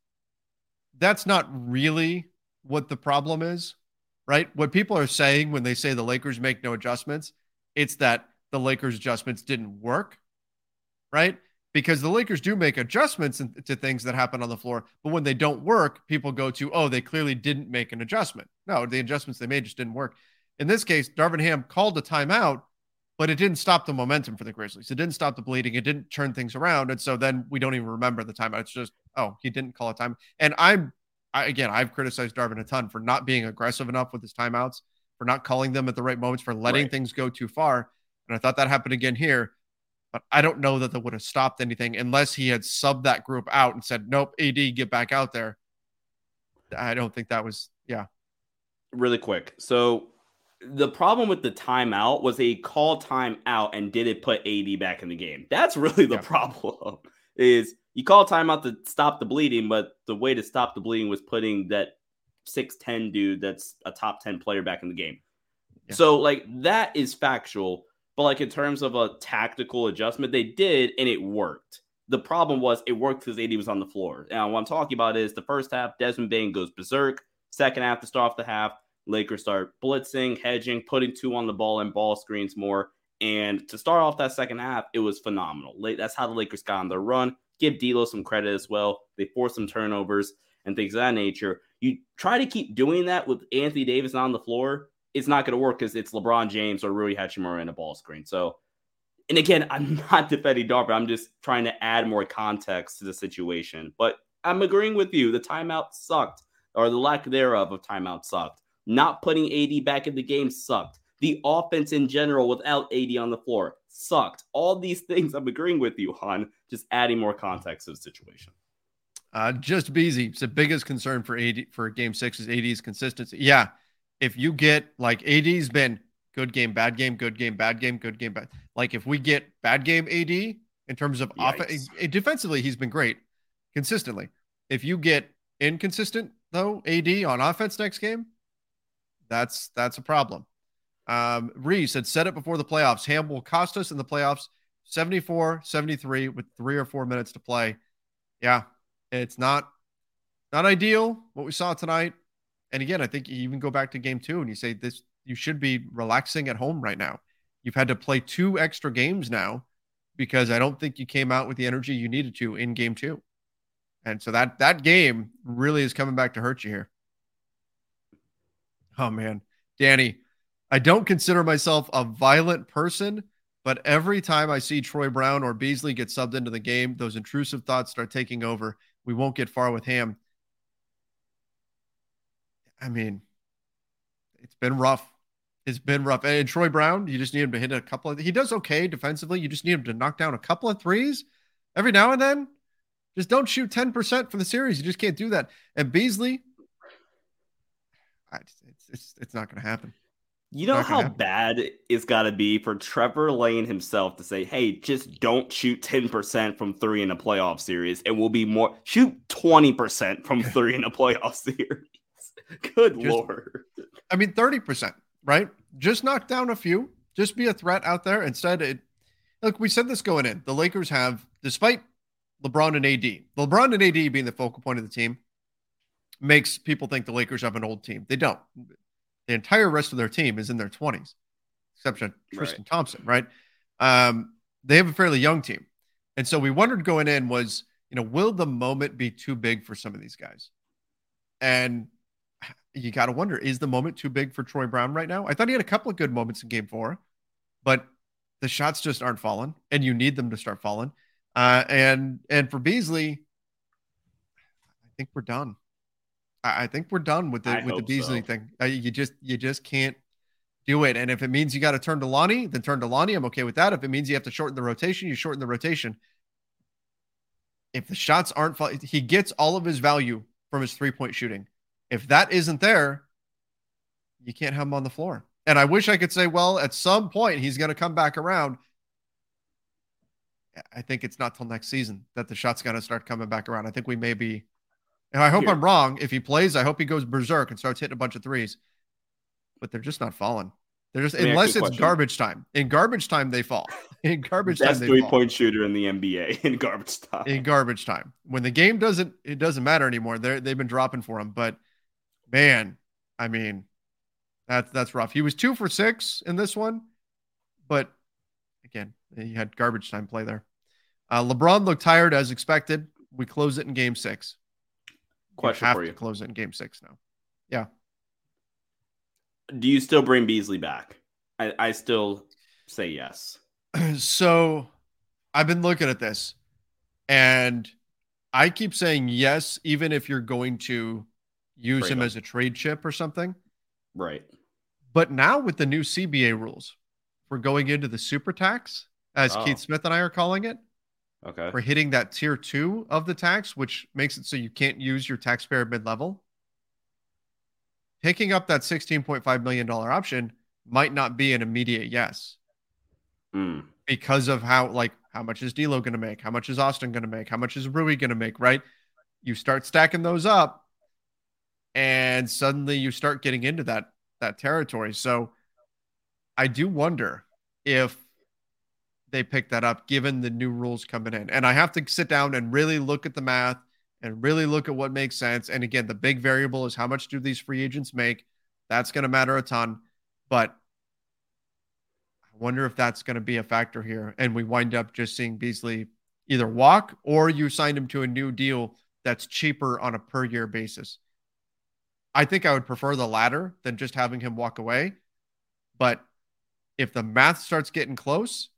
That's not really what the problem is, right? What people are saying when they say the Lakers make no adjustments, it's that the Lakers adjustments didn't work, right? Because the Lakers do make adjustments to things that happen on the floor, but when they don't work, people go to, oh, they clearly didn't make an adjustment. No, the adjustments they made just didn't work. In this case, Darvin Ham called a timeout, but it didn't stop the momentum for the Grizzlies. It didn't stop the bleeding. It didn't turn things around. And so then we don't even remember the timeout. It's just, oh, he didn't call a time. And I'm, I, again, I've criticized Darvin a ton for not being aggressive enough with his timeouts, for not calling them at the right moments, for letting right. things go too far. And I thought that happened again here but I don't know that that would have stopped anything unless he had subbed that group out and said, "Nope, AD, get back out there." I don't think that was yeah. Really quick, so the problem with the timeout was they called timeout and did it put AD back in the game. That's really the yeah. problem. Is you call timeout to stop the bleeding, but the way to stop the bleeding was putting that six ten dude that's a top ten player back in the game. Yeah. So like that is factual but like in terms of a tactical adjustment, they did and it worked. The problem was it worked because AD was on the floor. Now, what I'm talking about is the first half, Desmond Bane goes berserk. Second half, to start off the half, Lakers start blitzing, hedging, putting two on the ball and ball screens more. And to start off that second half, it was phenomenal. That's how the Lakers got on their run. Give D'Lo some credit as well. They forced some turnovers and things of that nature. You try to keep doing that with Anthony Davis on the floor, it's not going to work because it's LeBron James or Rui Hachimura in a ball screen. So, and again, I'm not defending Darvin. I'm just trying to add more context to the situation. But I'm agreeing with you. The timeout sucked, or the lack thereof of timeout sucked. Not putting AD back in the game sucked. The offense in general without AD on the floor sucked. All these things I'm agreeing with you on, just adding more context to the situation. Uh, just Beasy. It's the biggest concern for AD for game six is AD's consistency. Yeah, if you get like AD's been good game, bad game, good game, bad game, good game, bad. Like if we get bad game AD in terms of offense, defensively, he's been great consistently. If you get inconsistent though, AD on offense next game, that's that's a problem. Um, Reese had said it before the playoffs. Ham will cost us in the playoffs 74 73 with three or four minutes to play. Yeah, it's not not ideal what we saw tonight. And again, I think you even go back to game two and you say this you should be relaxing at home right now. You've had to play two extra games now because I don't think you came out with the energy you needed to in game two. And so that that game really is coming back to hurt you here. Oh man, Danny, I don't consider myself a violent person, but every time I see Troy Brown or Beasley get subbed into the game, those intrusive thoughts start taking over. We won't get far with Ham. I mean, it's been rough. It's been rough. And Troy Brown, you just need him to hit a couple of he does okay defensively. You just need him to knock down a couple of threes every now and then. Just don't shoot 10% for the series. You just can't do that. And Beasley, it's, it's, it's not going to happen. You know how happen. bad it's got to be for Trevor Lane himself to say, "Hey, just don't shoot 10% from 3 in a playoff series and we'll be more shoot 20% from 3 in a playoff series." Good just, lord. I mean 30%, right? Just knock down a few. Just be a threat out there instead it Look, we said this going in. The Lakers have despite LeBron and AD. LeBron and AD being the focal point of the team makes people think the Lakers have an old team. They don't. The entire rest of their team is in their 20s, except Tristan right. Thompson, right? Um, they have a fairly young team. And so we wondered going in was, you know, will the moment be too big for some of these guys? And you got to wonder, is the moment too big for Troy Brown right now? I thought he had a couple of good moments in game four, but the shots just aren't falling, and you need them to start falling. Uh, and and for Beasley, I think we're done. I, I think we're done with the I with the Beasley so. thing. Uh, you just you just can't do it. And if it means you got to turn to Lonnie, then turn to Lonnie. I'm okay with that. If it means you have to shorten the rotation, you shorten the rotation. If the shots aren't, he gets all of his value from his three point shooting. If that isn't there, you can't have him on the floor. And I wish I could say, well, at some point he's going to come back around. I think it's not till next season that the shot's going to start coming back around. I think we may be. And I hope Here. I'm wrong. If he plays, I hope he goes berserk and starts hitting a bunch of threes. But they're just not falling. They're just unless it's garbage time. In garbage time, they fall. In garbage time. Best time, three point shooter in the NBA in garbage time. In garbage time, when the game doesn't, it doesn't matter anymore. They they've been dropping for him. But man, I mean, that's that's rough. He was two for six in this one, but again, he had garbage time play there. Uh, LeBron looked tired as expected. We close it in game six. Question have for you. To close it in game six now. Yeah. Do you still bring Beasley back? I, I still say yes. So I've been looking at this and I keep saying yes, even if you're going to use him as a trade chip or something. Right. But now with the new CBA rules, we're going into the super tax, as oh. Keith Smith and I are calling it. Okay. We're hitting that tier two of the tax, which makes it so you can't use your taxpayer mid level. Picking up that $16.5 million option might not be an immediate yes. Mm. Because of how, like, how much is D'Lo going to make? How much is Austin going to make? How much is Rui going to make? Right? You start stacking those up, and suddenly you start getting into that that territory. So I do wonder if they pick that up given the new rules coming in. And I have to sit down and really look at the math and really look at what makes sense. And again, the big variable is how much do these free agents make? That's going to matter a ton. But I wonder if that's going to be a factor here. And we wind up just seeing Beasley either walk or you signed him to a new deal that's cheaper on a per year basis. I think I would prefer the latter than just having him walk away. But if the math starts getting close,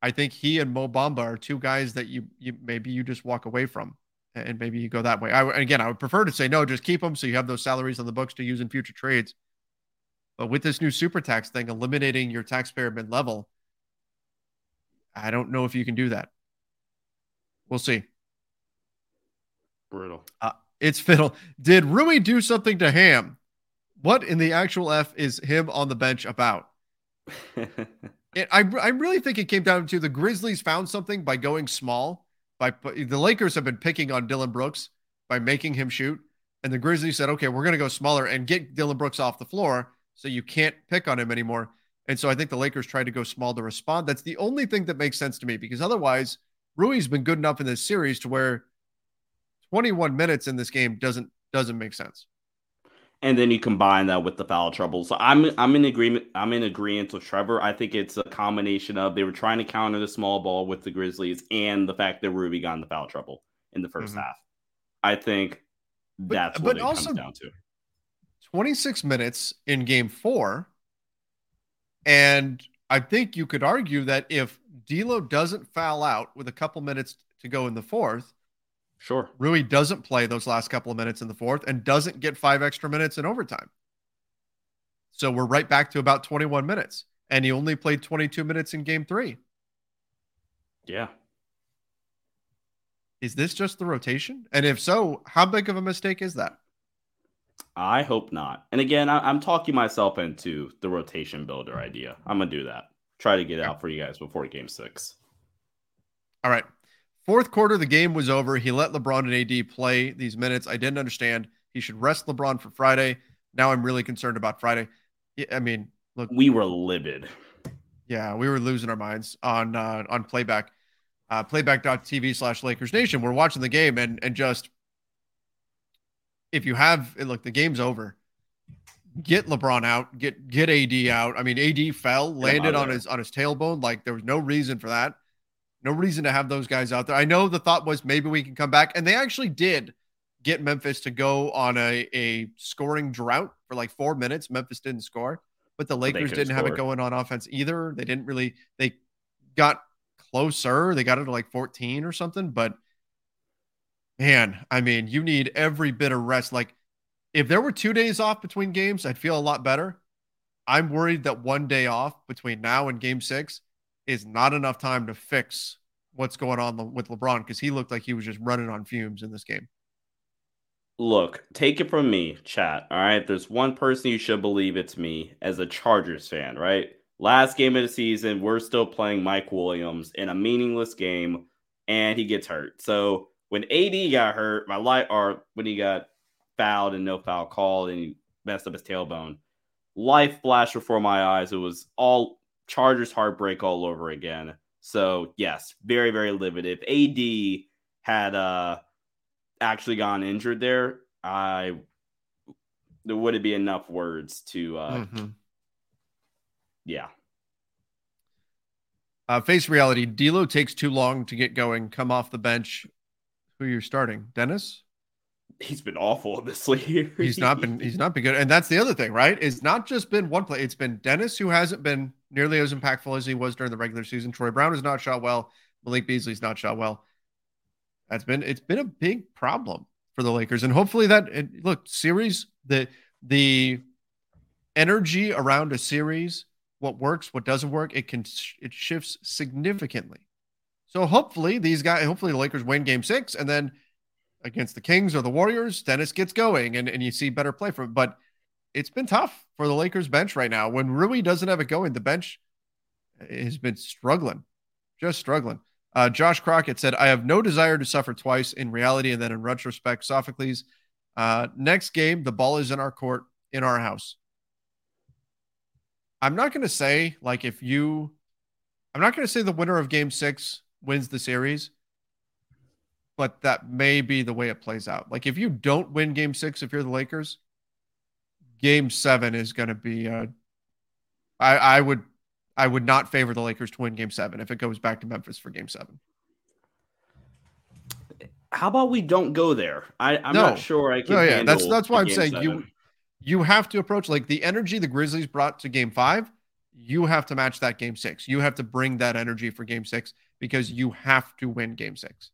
I think he and Mo Bamba are two guys that you, you maybe you just walk away from and maybe you go that way. I, again, I would prefer to say no, just keep them so you have those salaries on the books to use in future trades. But with this new super tax thing, eliminating your taxpayer mid level, I don't know if you can do that. We'll see. Brutal. Uh, it's fiddle. Did Rui do something to Ham? What in the actual F is him on the bench about? it, I I really think it came down to the Grizzlies found something by going small. By the Lakers have been picking on Dillon Brooks by making him shoot, and the Grizzlies said, "Okay, we're going to go smaller and get Dillon Brooks off the floor, so you can't pick on him anymore." And so I think the Lakers tried to go small to respond. That's the only thing that makes sense to me because otherwise, Rui's been good enough in this series to where 21 minutes in this game doesn't doesn't make sense and then you combine that with the foul trouble. So I'm I'm in agreement. I'm in agreement with Trevor. I think it's a combination of they were trying to counter the small ball with the Grizzlies and the fact that Rui got in the foul trouble in the 1st mm-hmm. half. I think that's but, what but it also, comes down to. 26 minutes in game four. And I think you could argue that if D'Lo doesn't foul out with a couple minutes to go in the fourth, Sure. Rui doesn't play those last couple of minutes in the fourth and doesn't get five extra minutes in overtime. So we're right back to about 21 minutes. And he only played 22 minutes in game three. Yeah. Is this just the rotation? And if so, how big of a mistake is that? I hope not. And again, I, am talking myself into the rotation builder idea. I'm going to do that. Try to get out for you guys before game six. All right. Fourth quarter, the game was over. He let LeBron and AD play these minutes. I didn't understand. He should rest LeBron for Friday. Now I'm really concerned about Friday. I mean, look, we were livid. Yeah, we were losing our minds on uh, on playback, uh, playback.tv slash Lakers Nation. We're watching the game and and just if you have look, the game's over. Get LeBron out. Get get AD out. I mean, AD fell, landed on his on his tailbone. Like there was no reason for that. No reason to have those guys out there. I know the thought was maybe we can come back, and they actually did get Memphis to go on a, a scoring drought for like four minutes. Memphis didn't score, but the Lakers didn't have it going on offense either. They didn't really, they got closer. They got it to like 14 or something. But man, I mean, you need every bit of rest. Like if there were two days off between games, I'd feel a lot better. I'm worried that one day off between now and game six is not enough time to fix what's going on with LeBron because he looked like he was just running on fumes in this game. Look, take it from me, chat. All right. There's one person you should believe it's me as a Chargers fan, right? Last game of the season, we're still playing Mike Williams in a meaningless game, and he gets hurt. So when AD got hurt, my light or when he got fouled and no foul called and he messed up his tailbone, life flashed before my eyes. It was all Chargers heartbreak all over again. So yes, very very livid. If AD had uh actually gone injured there, I there wouldn't be enough words to uh mm-hmm. yeah. Uh, face reality. D'Lo takes too long to get going. Come off the bench. Who you're starting? Dennis he's been awful this year. he's not been he's not been good. And that's the other thing, right? It's not just been one play. It's been Dennis who hasn't been nearly as impactful as he was during the regular season. Troy Brown has not shot well. Malik Beasley's not shot well. That's been it's been a big problem for the Lakers. And hopefully that look, series, the the energy around a series, what works, what doesn't work, it can it shifts significantly. So hopefully these guys, hopefully the Lakers win game six and then against the Kings or the Warriors, Dennis gets going and, and you see better play from But it's been tough for the Lakers bench right now. When Rui doesn't have it going, the bench has been struggling, just struggling. Uh, Josh Crockett said, I have no desire to suffer twice in reality and then in retrospect. Sophocles, uh, next game, the ball is in our court, in our house. I'm not going to say, like, if you, I'm not going to say the winner of game six wins the series but that may be the way it plays out. Like if you don't win game six, if you're the Lakers, game seven is going to be, uh, I, I would, I would not favor the Lakers to win game seven if it goes back to Memphis for game seven. How about we don't go there? I, I'm no. not sure I can. No, yeah, that's that's why I'm saying seven. you you have to approach like the energy the Grizzlies brought to game five. You have to match that game six. You have to bring that energy for game six because you have to win game six.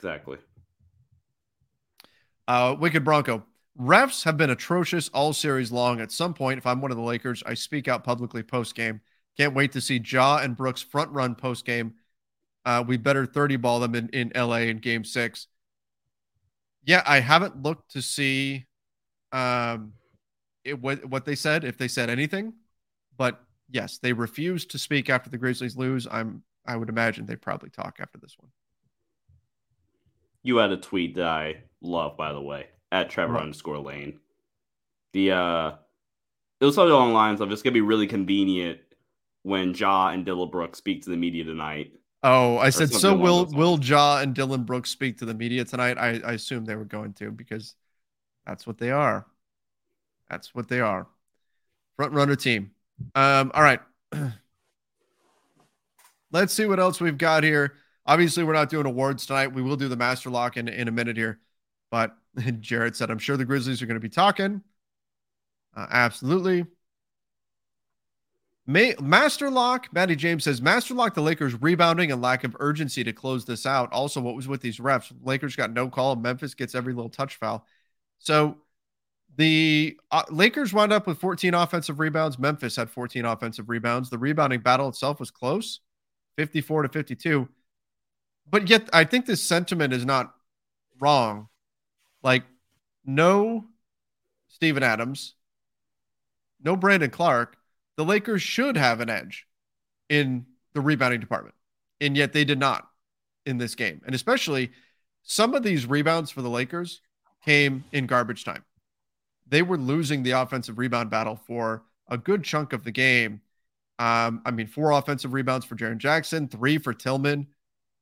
Exactly. Uh, Wicked Bronco. Refs have been atrocious all series long. At some point, if I'm one of the Lakers, I speak out publicly post game. Can't wait to see Ja and Brooks front run post game. Uh, we better 30 ball them in, in LA in game six. Yeah, I haven't looked to see um, it, what, what they said, if they said anything, but yes, they refused to speak after the Grizzlies lose. I'm I would imagine they probably talk after this one. You had a tweet that I love, by the way, at Trevor underscore Lane. The uh it was something along the lines of it's gonna be really convenient when Ja and Dillon Brooks speak to the media tonight. Oh, I said so. Will Will Ja and Dillon Brooks speak to the media tonight? I, I assume they were going to because that's what they are. That's what they are. Front runner team. Um, all right. Let's see what else we've got here. Obviously, we're not doing awards tonight. We will do the master lock in, in a minute here. But Jared said, I'm sure the Grizzlies are going to be talking. Uh, absolutely. May, Master Lock, Matty James says, Master Lock, the Lakers rebounding and lack of urgency to close this out. Also, what was with these refs? Lakers got no call. Memphis gets every little touch foul. So the uh, Lakers wound up with 14 offensive rebounds. Memphis had 14 offensive rebounds. The rebounding battle itself was close, 54 to 52. But yet, I think this sentiment is not wrong. Like, no Steven Adams, no Brandon Clarke. the Lakers should have an edge in the rebounding department. And yet they did not in this game. And especially some of these rebounds for the Lakers came in garbage time. They were losing the offensive rebound battle for a good chunk of the game. Um, I mean, four offensive rebounds for Jaren Jackson, three for Tillman,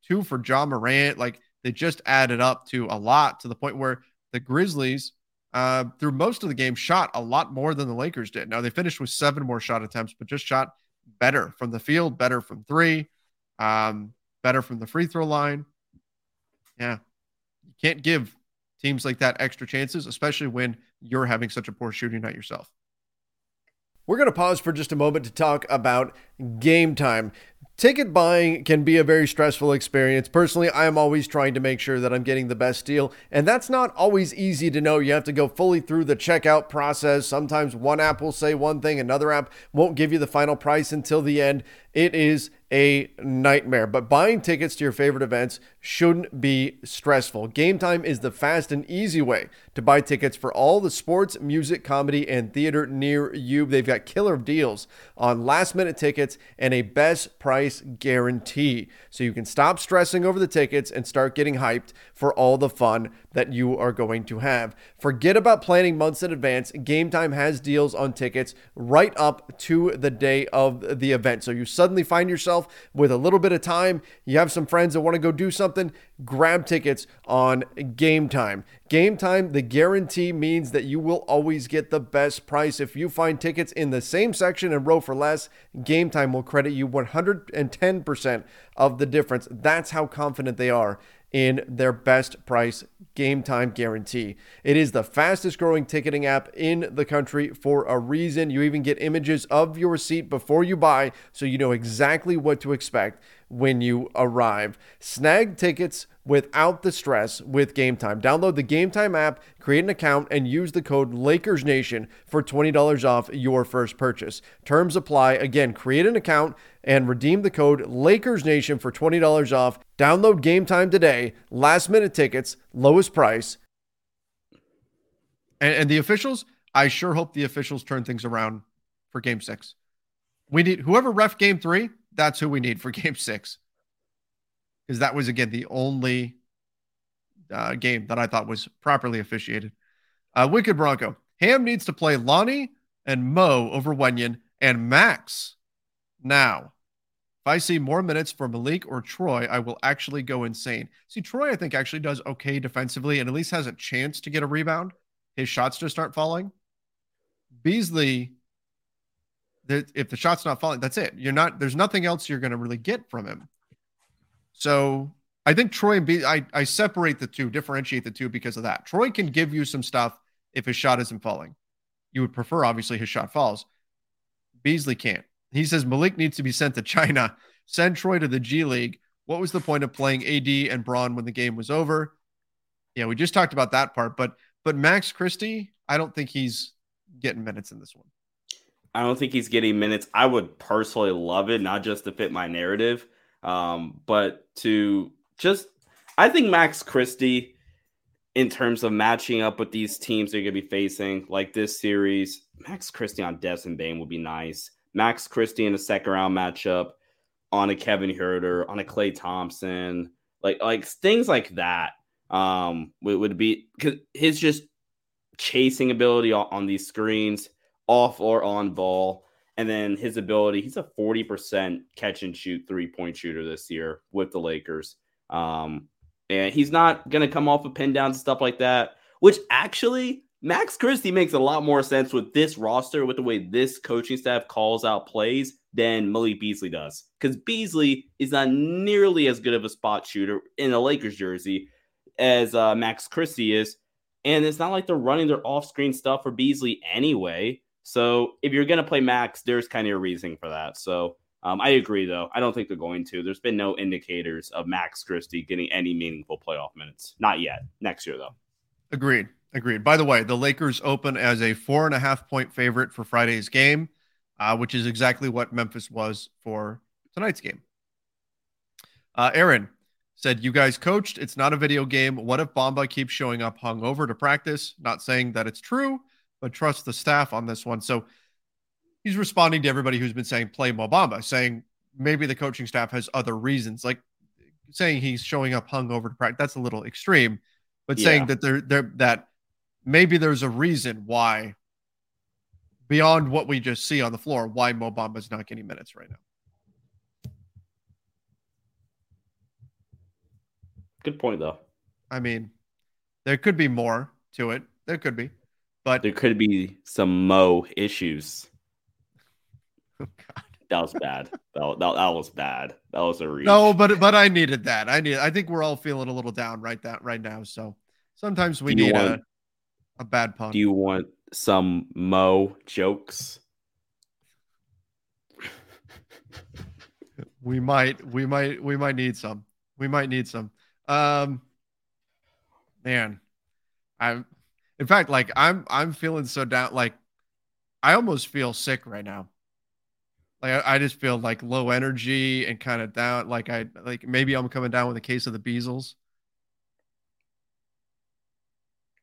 two for Ja Morant. Like they just added up to a lot to the point where the Grizzlies uh, through most of the game, shot a lot more than the Lakers did. Now they finished with seven more shot attempts, but just shot better from the field, better from three, um, better from the free throw line. Yeah, you can't give teams like that extra chances, especially when you're having such a poor shooting night yourself. We're going to pause for just a moment to talk about game time. Ticket buying can be a very stressful experience. Personally, I am always trying to make sure that I'm getting the best deal, and that's not always easy to know. You have to go fully through the checkout process. Sometimes one app will say one thing, another app won't give you the final price until the end. It is a nightmare. But buying tickets to your favorite events shouldn't be stressful. Game Time is the fast and easy way to buy tickets for all the sports, music, comedy, and theater near you. They've got killer deals on last minute tickets and a best price guarantee. So you can stop stressing over the tickets and start getting hyped for all the fun that you are going to have. Forget about planning months in advance. Game Time has deals on tickets right up to the day of the event. So you suddenly find yourself with a little bit of time, you have some friends that want to go do something, grab tickets on Game Time. Game Time, the guarantee means that you will always get the best price. If you find tickets in the same section and row for less, Game Time will credit you 110% of the difference. That's how confident they are in their best price game time guarantee. It is the fastest growing ticketing app in the country for a reason. You even get images of your seat before you buy so you know exactly what to expect when you arrive. Snag tickets without the stress with Game Time. Download the Game Time app, create an account, and use the code LakersNation for $20 off your first purchase. Terms apply. Again, create an account and redeem the code LakersNation for $20 off. Download Game Time today. Last minute tickets, lowest price. And, and the officials, I sure hope the officials turn things around for game six. We need whoever ref game three, that's who we need for game six because that was again the only uh, game that I thought was properly officiated. Uh, Wicked Bronco Ham needs to play Lonnie and Mo over Wenyen and Max. Now, if I see more minutes for Malik or Troy, I will actually go insane. See, Troy, I think actually does okay defensively and at least has a chance to get a rebound. His shots just aren't falling. Beasley, if the shot's not falling, that's it. You're not. There's nothing else you're going to really get from him. So I think Troy and B, I, I separate the two, differentiate the two because of that. Troy can give you some stuff if his shot isn't falling. You would prefer, obviously, his shot falls. Beasley can't. He says Malik needs to be sent to China. Send Troy to the G League. What was the point of playing AD and Bron when the game was over? Yeah, we just talked about that part, but but Max Christie, I don't think he's getting minutes in this one. I don't think he's getting minutes. I would personally love it, not just to fit my narrative, um, but to just, I think Max Christie, in terms of matching up with these teams they're going to be facing, like this series, Max Christie on Desmond Bane would be nice. Max Christie in a second round matchup on a Kevin Huerter, on a Klay Thompson, like like things like that um would, would be because his just chasing ability on, on these screens, off or on ball, and then his ability. He's a forty percent catch and shoot three point shooter this year with the Lakers. Um, and he's not going to come off of pin downs and stuff like that, which actually Max Christie makes a lot more sense with this roster, with the way this coaching staff calls out plays than Malik Beasley does. Because Beasley is not nearly as good of a spot shooter in a Lakers jersey as uh, Max Christie is. And it's not like they're running their off screen stuff for Beasley anyway. So if you're going to play Max, there's kind of a reason for that. So um, I agree, though. I don't think they're going to. There's been no indicators of Max Christie getting any meaningful playoff minutes. Not yet. Next year, though. Agreed. Agreed. By the way, the Lakers open as a four and a half point favorite for Friday's game, uh, which is exactly what Memphis was for tonight's game. Uh, Aaron said, You guys coached. It's not a video game. What if Bamba keeps showing up hungover to practice? Not saying that it's true, but trust the staff on this one. So he's responding to everybody who's been saying play Mo Bamba, saying maybe the coaching staff has other reasons, like saying he's showing up hungover to practice. That's a little extreme, but yeah. saying that there, there, that maybe there's a reason why, beyond what we just see on the floor, why Mo Bamba's not getting minutes right now. Good point, though. I mean, there could be more to it. There could be, but there could be some Mo issues. Oh, God. That was bad. that, that, that was bad. That was a reach. No, but but I needed that. I need. I think we're all feeling a little down right that right now. So sometimes we need want, a a bad pun. Do you want some Mo jokes? we might. We might. We might need some. We might need some. Um, man, I'm. In fact, like I'm. I'm feeling so down. Like I almost feel sick right now. Like I, I just feel like low energy and kind of down. Like I like maybe I'm coming down with a case of the Beasles.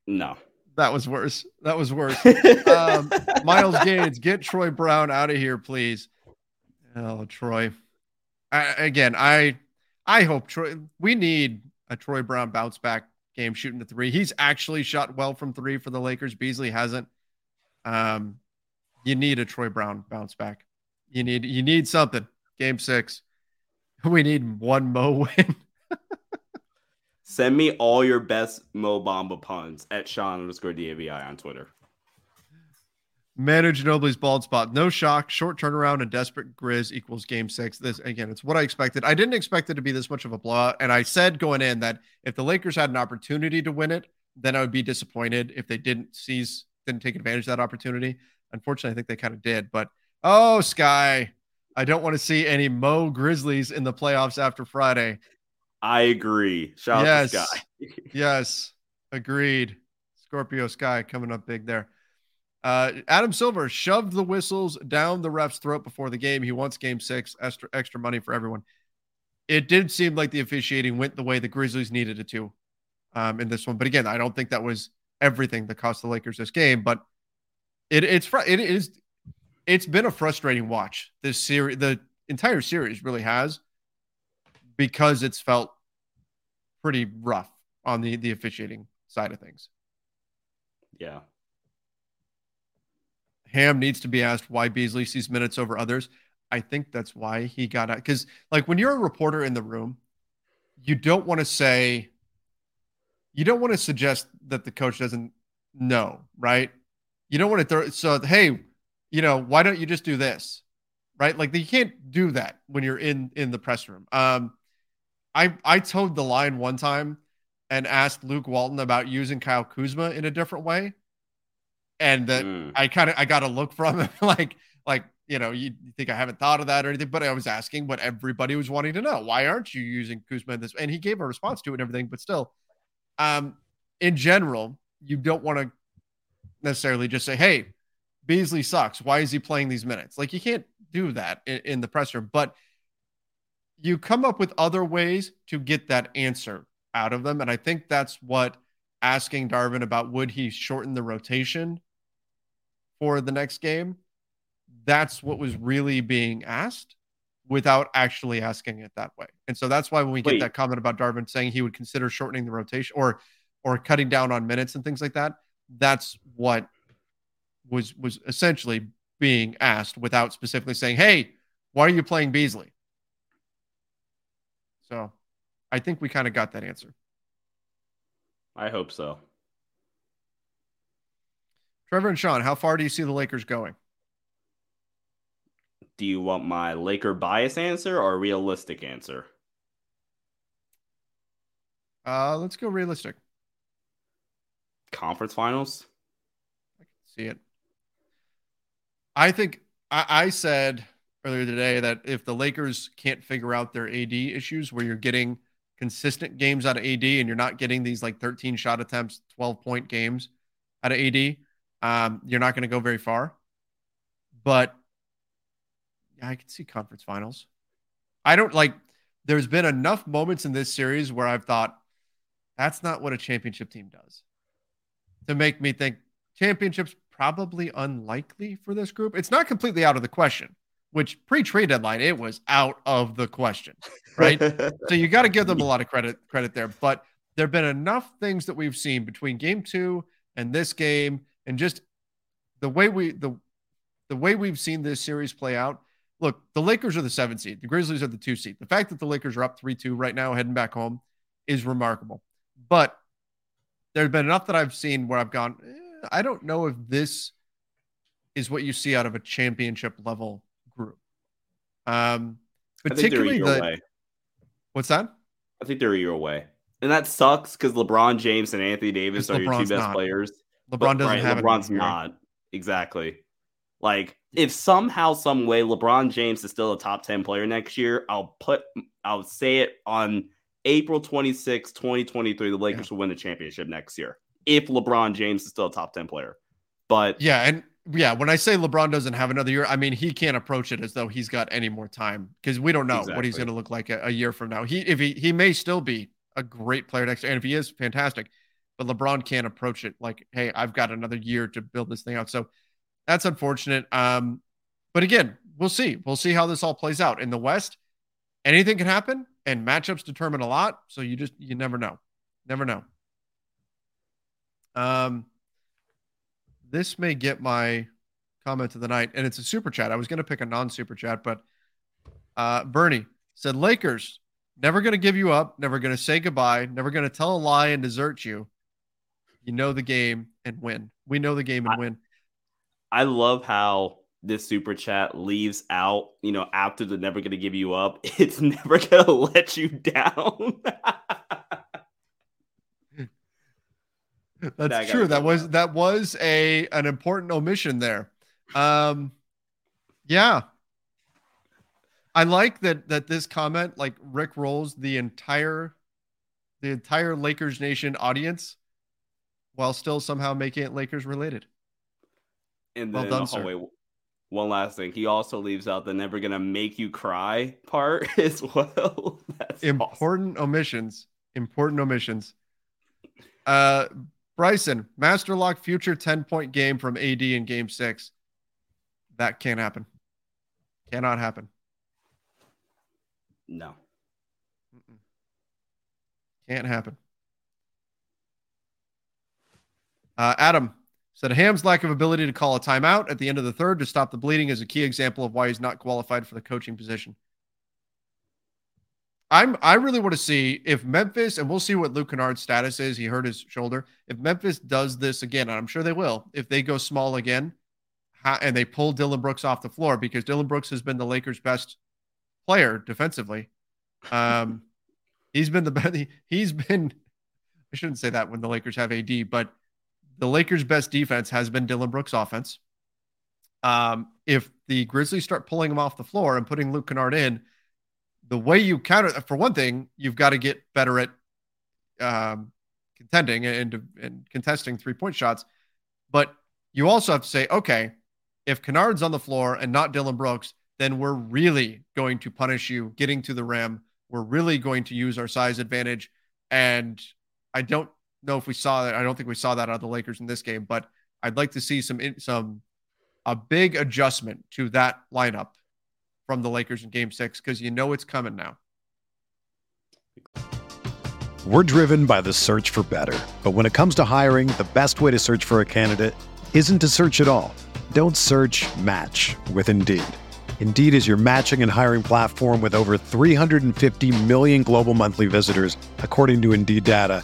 No, that was worse. That was worse. um, Miles Gaines, get Troy Brown out of here, please. Oh, Troy. I, again, I I hope Troy. We need a Troy Brown bounce back game shooting the three. He's actually shot well from three for the Lakers. Beasley hasn't. Um, you need a Troy Brown bounce back. You need you need something. Game six. We need one Mo win. Send me all your best Mo Bamba puns at Sean underscore DAVI on Twitter. Manu Ginobili's bald spot. No shock. Short turnaround and desperate Grizz equals game six. This again, it's what I expected. I didn't expect it to be this much of a blowout. And I said going in that if the Lakers had an opportunity to win it, then I would be disappointed if they didn't seize, didn't take advantage of that opportunity. Unfortunately, I think they kind of did. But Oh, Sky. I don't want to see any Mo Grizzlies in the playoffs after Friday. I agree. Shout yes. out to Sky. yes. Agreed. Scorpio Sky coming up big there. Uh, Adam Silver shoved the whistles down the ref's throat before the game. He wants game six, extra, extra money for everyone. It did seem like the officiating went the way the Grizzlies needed it to um, in this one. But again, I don't think that was everything that cost the Lakers this game. But it, it's it is it's been a frustrating watch. This series, the entire series really has, because it's felt pretty rough on the the officiating side of things. Yeah. Ham needs to be asked why Beasley sees minutes over others. I think that's why he got out. Because, like, when you're a reporter in the room, you don't want to say, you don't want to suggest that the coach doesn't know, right? You don't want to throw, so, hey, you know, why don't you just do this? Right? Like you can't do that when you're in in the press room. Um I I told the line one time and asked Luke Walton about using Kyle Kuzma in a different way. And that mm. I kind of I got a look from him like like you know, you think I haven't thought of that or anything, but I was asking what everybody was wanting to know. Why aren't you using Kuzma in this? And he gave a response to it and everything, but still, um, in general, you don't want to necessarily just say, Hey, Beasley sucks. Why is he playing these minutes? Like you can't do that in, in the presser, but you come up with other ways to get that answer out of them. And I think that's what asking Darvin about would he shorten the rotation for the next game. that's what was really being asked without actually asking it that way. And so that's why when we get that comment about Darvin saying he would consider shortening the rotation or or cutting down on minutes and things like that, that's what was was essentially being asked without specifically saying, "Hey, why are you playing Beasley?" So, I think we kind of got that answer. I hope so. Trevor and Sean, how far do you see the Lakers going? Do you want my Laker bias answer or a realistic answer? Uh, let's go realistic. Conference finals? I can see it. I think I, I said earlier today that if the Lakers can't figure out their AD issues, where you're getting consistent games out of AD and you're not getting these like 13 shot attempts, 12 point games out of AD, um, you're not going to go very far. But yeah, I can see conference finals. I don't like. There's been enough moments in this series where I've thought that's not what a championship team does to make me think championships probably unlikely for this group. It's not completely out of the question, which pre trade deadline, it was out of the question, right? so you got to give them a lot of credit credit there. But there have been enough things that we've seen between game two and this game, and just the way we the the way we've seen this series play out. Look, the Lakers are the seven seed, the Grizzlies are the two seed. The fact that the Lakers are up three two right now, heading back home, is remarkable. But there's been enough that I've seen where I've gone, eh, I don't know if this is what you see out of a championship level group. Um, I think they're a particularly year the away. what's that? I think they're a year away. And that sucks because LeBron James and Anthony Davis are your two best not. players. LeBron doesn't right, have it LeBron's not. Exactly. Like if somehow, some way LeBron James is still a top 10 player next year, I'll put I'll say it on April 26, 2023, the Lakers will win the championship next year. If LeBron James is still a top 10 player. But Yeah, and yeah, when I say LeBron doesn't have another year, I mean he can't approach it as though he's got any more time because we don't know what he's going to look like a, a year from now. He if he he may still be a great player next year, and if he is, fantastic. But LeBron can't approach it like, hey, I've got another year to build this thing out. So that's unfortunate. Um, but again, we'll see. We'll see how this all plays out in the West. Anything can happen, and matchups determine a lot. So you just you never know, never know. Um, this may get my comment of the night, and it's a super chat. I was going to pick a non super chat, but uh, Bernie said Lakers never going to give you up, never going to say goodbye, never going to tell a lie and desert you. You know the game and win. We know the game and I- win. I love how this super chat leaves out, you know, after the never gonna give you up, it's never gonna let you down. That's That true. That was proud. that was a an important omission there. Um, yeah. I like that that this comment like Rick rolls the entire the entire Lakers Nation audience while still somehow making it Lakers related. and Well done, oh, sir. wait, one last thing. He also leaves out the never gonna make you cry part as well. That's awesome. Important omissions. Important omissions. Uh Bryson, Master Lock future 10 point game from AD in game six. That can't happen. Cannot happen. No. Mm-mm. Can't happen. Uh, Adam said Ham's lack of ability to call a timeout at the end of the third to stop the bleeding is a key example of why he's not qualified for the coaching position. I'm I really want to see if Memphis and we'll see what Luke Kennard's status is. He hurt his shoulder. If Memphis does this again, and I'm sure they will, if they go small again, and they pull Dillon Brooks off the floor because Dillon Brooks has been the Lakers' best player defensively. Um, he's been the best. He's been. I shouldn't say that when the Lakers have AD, but the Lakers' best defense has been Dillon Brooks' offense. Um, if the Grizzlies start pulling him off the floor and putting Luke Kennard in, the way you counter, for one thing, you've got to get better at um, contending and, and contesting three point shots. But you also have to say, okay, if Kennard's on the floor and not Dillon Brooks, then we're really going to punish you getting to the rim. We're really going to use our size advantage. And I don't know if we saw that. I don't think we saw that out of the Lakers in this game, but I'd like to see some some a big adjustment to that lineup from the Lakers in game six because you know it's coming now. We're driven by the search for better. But when it comes to hiring, the best way to search for a candidate isn't to search at all. Don't search match with Indeed. Indeed is your matching and hiring platform with over 350 million global monthly visitors, according to Indeed data,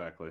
Exactly.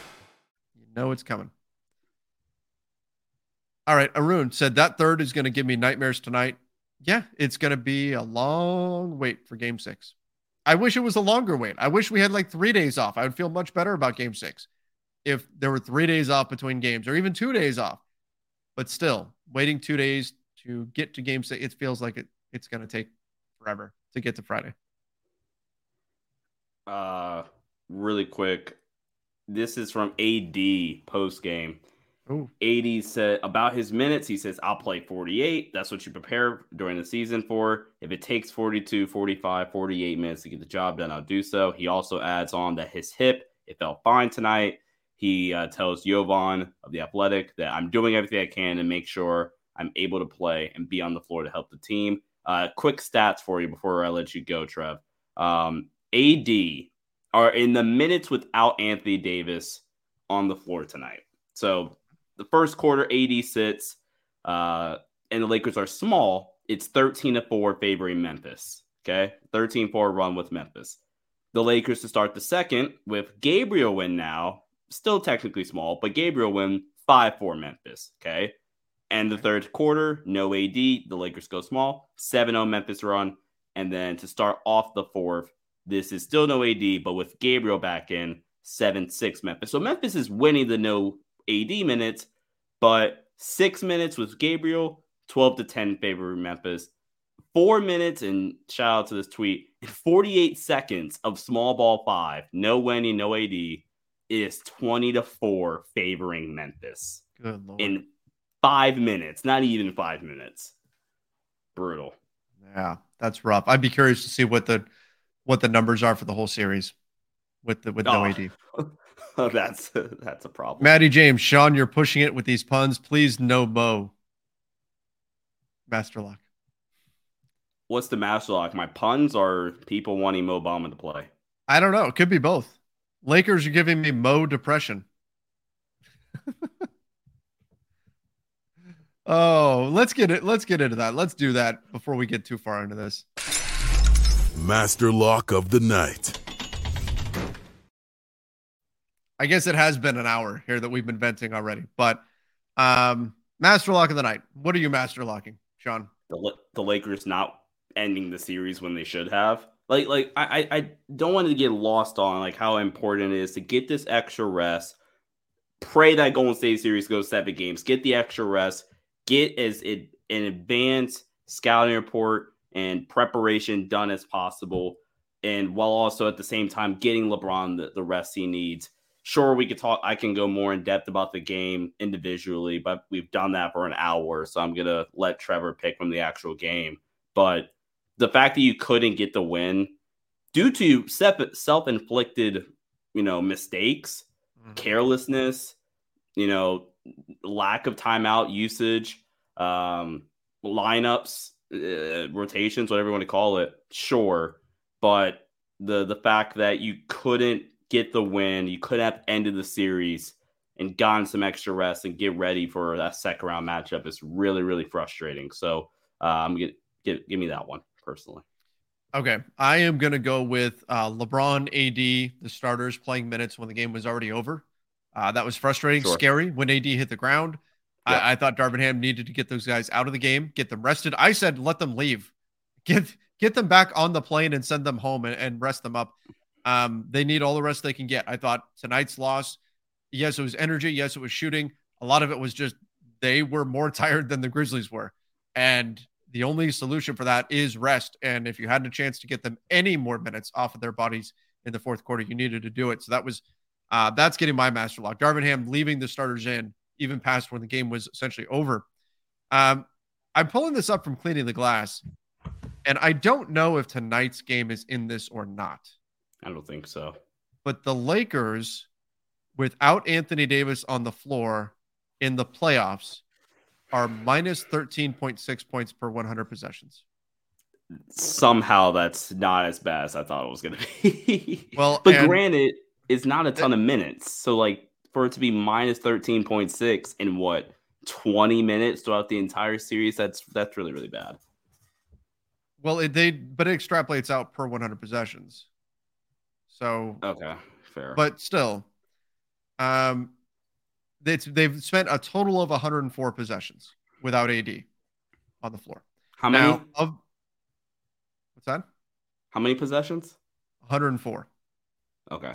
Know it's coming. All right, Arun said that third is going to give me nightmares tonight. Yeah, it's going to be a long wait for game six. I wish it was a longer wait. I wish we had like three days off. I would feel much better about game six if there were three days off between games or even two days off. But still, waiting two days to get to game six, it feels like it, it's going to take forever to get to Friday. Uh, really quick. This is from AD post game. Ooh. AD said about his minutes, he says, I'll play 48. That's what you prepare during the season for. If it takes 42, 45, 48 minutes to get the job done, I'll do so. He also adds on that his hip, it felt fine tonight. He uh, tells Jovan of the Athletic that I'm doing everything I can to make sure I'm able to play and be on the floor to help the team. Uh, quick stats for you before I let you go, Trev. Um, AD are in the minutes without Anthony Davis on the floor tonight. So the first quarter, AD sits, uh, and the Lakers are small. It's 13 to 4 favoring Memphis. Okay. 13 4 run with Memphis. The Lakers to start the second with Gabriel win now, still technically small, but Gabriel win 5 4 Memphis. Okay. And the third quarter, no AD. The Lakers go small, 7 0 Memphis run. And then to start off the fourth, this is still no AD, but with Gabriel back in, 7 6 Memphis. So Memphis is winning the no AD minutes, but six minutes with Gabriel, 12 to 10 favor Memphis. Four minutes, and shout out to this tweet, 48 seconds of small ball five, no Wenyen, no AD, is 20 to 4 favoring Memphis. Good Lord. In five minutes, not even five minutes. Brutal. Yeah, that's rough. I'd be curious to see what the what the numbers are for the whole series with the with no Oh. AD. Oh, that's that's a problem. Maddie James, Sean, you're pushing it with these puns. Please no Mo. Master Lock. What's the master lock? My puns are people wanting Mo Bamba to play. I don't know. It could be both. Lakers are giving me Mo depression. oh, let's get it. Let's get into that. Let's do that before we get too far into this. Master Lock of the Night. I guess it has been an hour here that we've been venting already, but um, Master Lock of the Night. What are you master locking, Sean? The, the Lakers not ending the series when they should have. like like I I don't want to get lost on like how important it is to get this extra rest. Pray that Golden State series goes seven games. Get the extra rest. Get as it an advanced scouting report and preparation done as possible, and while also at the same time getting LeBron the, the rest he needs. Sure, we could talk. I can go more in depth about the game individually, but we've done that for an hour, so I'm gonna let Trevor pick from the actual game. But the fact that you couldn't get the win due to self inflicted, you know, mistakes, mm-hmm. carelessness, you know, lack of timeout usage, um, lineups, uh, rotations, whatever you want to call it. Sure, but the the fact that you couldn't get the win, you could have ended the series and gotten some extra rest and get ready for that second round matchup is really really frustrating. So uh, I'm gonna give give me that one personally. Okay, I am going to go with uh, LeBron, AD, the starters playing minutes when the game was already over. Uh, that was frustrating, sure. scary when AD hit the ground. Yeah. I, I, thought Darvin Ham needed to get those guys out of the game, get them rested. I said let them leave, get get them back on the plane and send them home and, and rest them up. Um, they need all the rest they can get. I thought tonight's loss, yes, it was energy, yes, it was shooting. A lot of it was just they were more tired than the Grizzlies were, and the only solution for that is rest. And if you had a chance to get them any more minutes off of their bodies in the fourth quarter, you needed to do it. So that was uh, that's getting my master lock. Darvin Ham leaving the starters in even past when the game was essentially over. Um, I'm pulling this up from cleaning the glass, and I don't know if tonight's game is in this or not. I don't think so. But the Lakers, without Anthony Davis on the floor in the playoffs, are minus 13.6 points per 100 possessions. Somehow that's not as bad as I thought it was going to be. well, but granted, it's not a ton of minutes. So, like, for it to be minus 13.6 in what 20 minutes throughout the entire series, that's that's really, really bad. Well, it they but it extrapolates out per 100 possessions. So, okay, fair. But still, um, it's, they've spent a total of 104 possessions without AD on the floor. How many? Now, of, what's that? How many possessions? 104. Okay.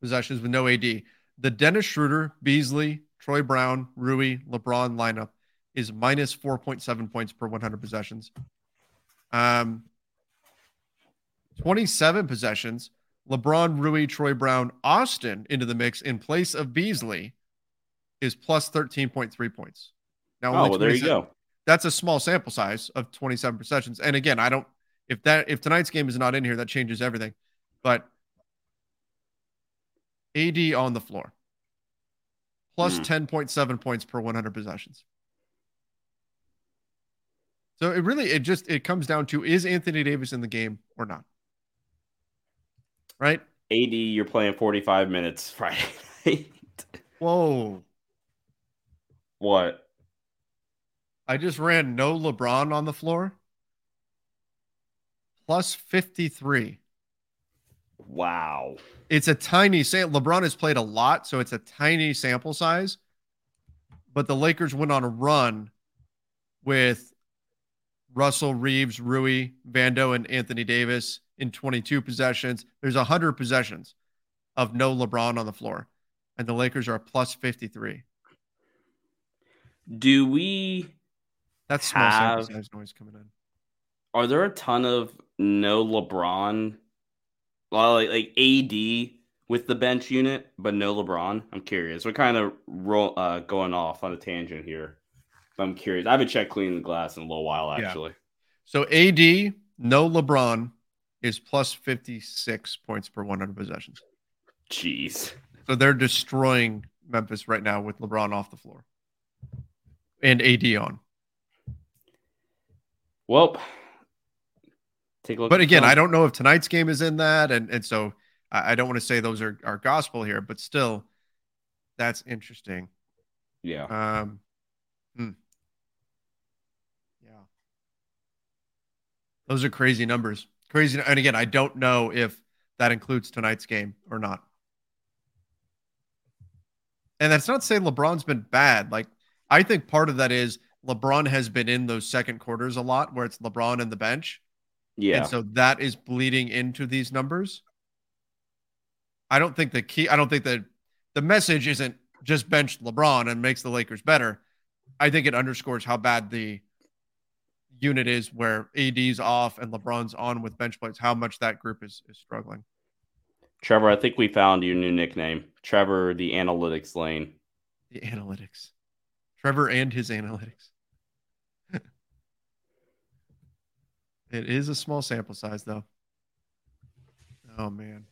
Possessions with no AD. The Dennis Schroeder, Beasley, Troy Brown, Rui, LeBron lineup is minus 4.7 points per 100 possessions. Um, 27 possessions. LeBron, Rui, Troy Brown, Austin into the mix in place of Beasley is plus 13.3 points. Now, oh, well, there you go. That's a small sample size of 27 possessions. And again, I don't, if that, if tonight's game is not in here, that changes everything. But AD on the floor, plus mm. 10.7 points per 100 possessions. So it really, it just, it comes down to is Anthony Davis in the game or not? Right? AD, you're playing 45 minutes Friday Whoa. What? I just ran no LeBron on the floor. Plus 53. Wow. It's a tiny sample. LeBron has played a lot, so it's a tiny sample size. But the Lakers went on a run with Russell Reaves, Rui, Vando, and Anthony Davis in 22 possessions. There's 100 possessions of no LeBron on the floor, and the Lakers are plus 53. Do we? That's small have, sample size noise coming in. Are there a ton of no LeBron, well, like, like AD with the bench unit, but no LeBron? I'm curious. We're kind of roll, uh, going off on a tangent here. I'm curious. I haven't checked cleaning the glass in a little while, actually. Yeah. So AD, no LeBron, is plus 56 points per 100 possessions. Jeez. So they're destroying Memphis right now with LeBron off the floor and AD on. Well, take a look. But again, I don't know if tonight's game is in that, and and so I, I don't want to say those are are gospel here, but still, that's interesting. Yeah. Um. Hmm. Yeah. Those are crazy numbers. Crazy, and again, I don't know if that includes tonight's game or not. And that's not saying LeBron's been bad. Like I think part of that is LeBron has been in those second quarters a lot where it's LeBron and the bench. Yeah. And so that is bleeding into these numbers. I don't think the key, I don't think that the message isn't just bench LeBron and makes the Lakers better. I think it underscores how bad the unit is where AD's off and LeBron's on with bench plays, how much that group is, is struggling. Trevor, I think we found your new nickname. Trevor, the analytics lane. The analytics. Trevor and his analytics. It is a small sample size, though. Oh, man.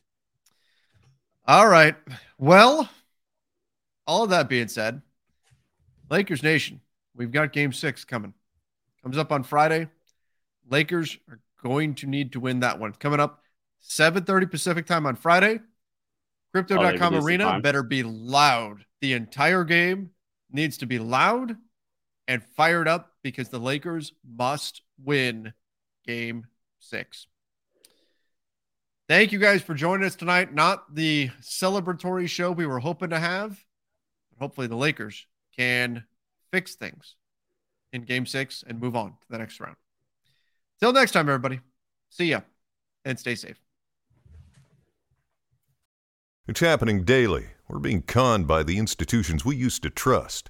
All right. Well, all of that being said, Lakers Nation, we've got game six coming. Comes up on Friday. Lakers are going to need to win that one. Coming up 7:30 Pacific time on Friday. Crypto.com Oh, arena better be loud. The entire game needs to be loud and fired up because the Lakers must win game six. Thank you guys for joining us tonight. Not the celebratory show we were hoping to have, hopefully the Lakers can fix things in game six and move on to the next round. Till next time, everybody. See ya and stay safe. It's happening daily. We're being conned by the institutions we used to trust.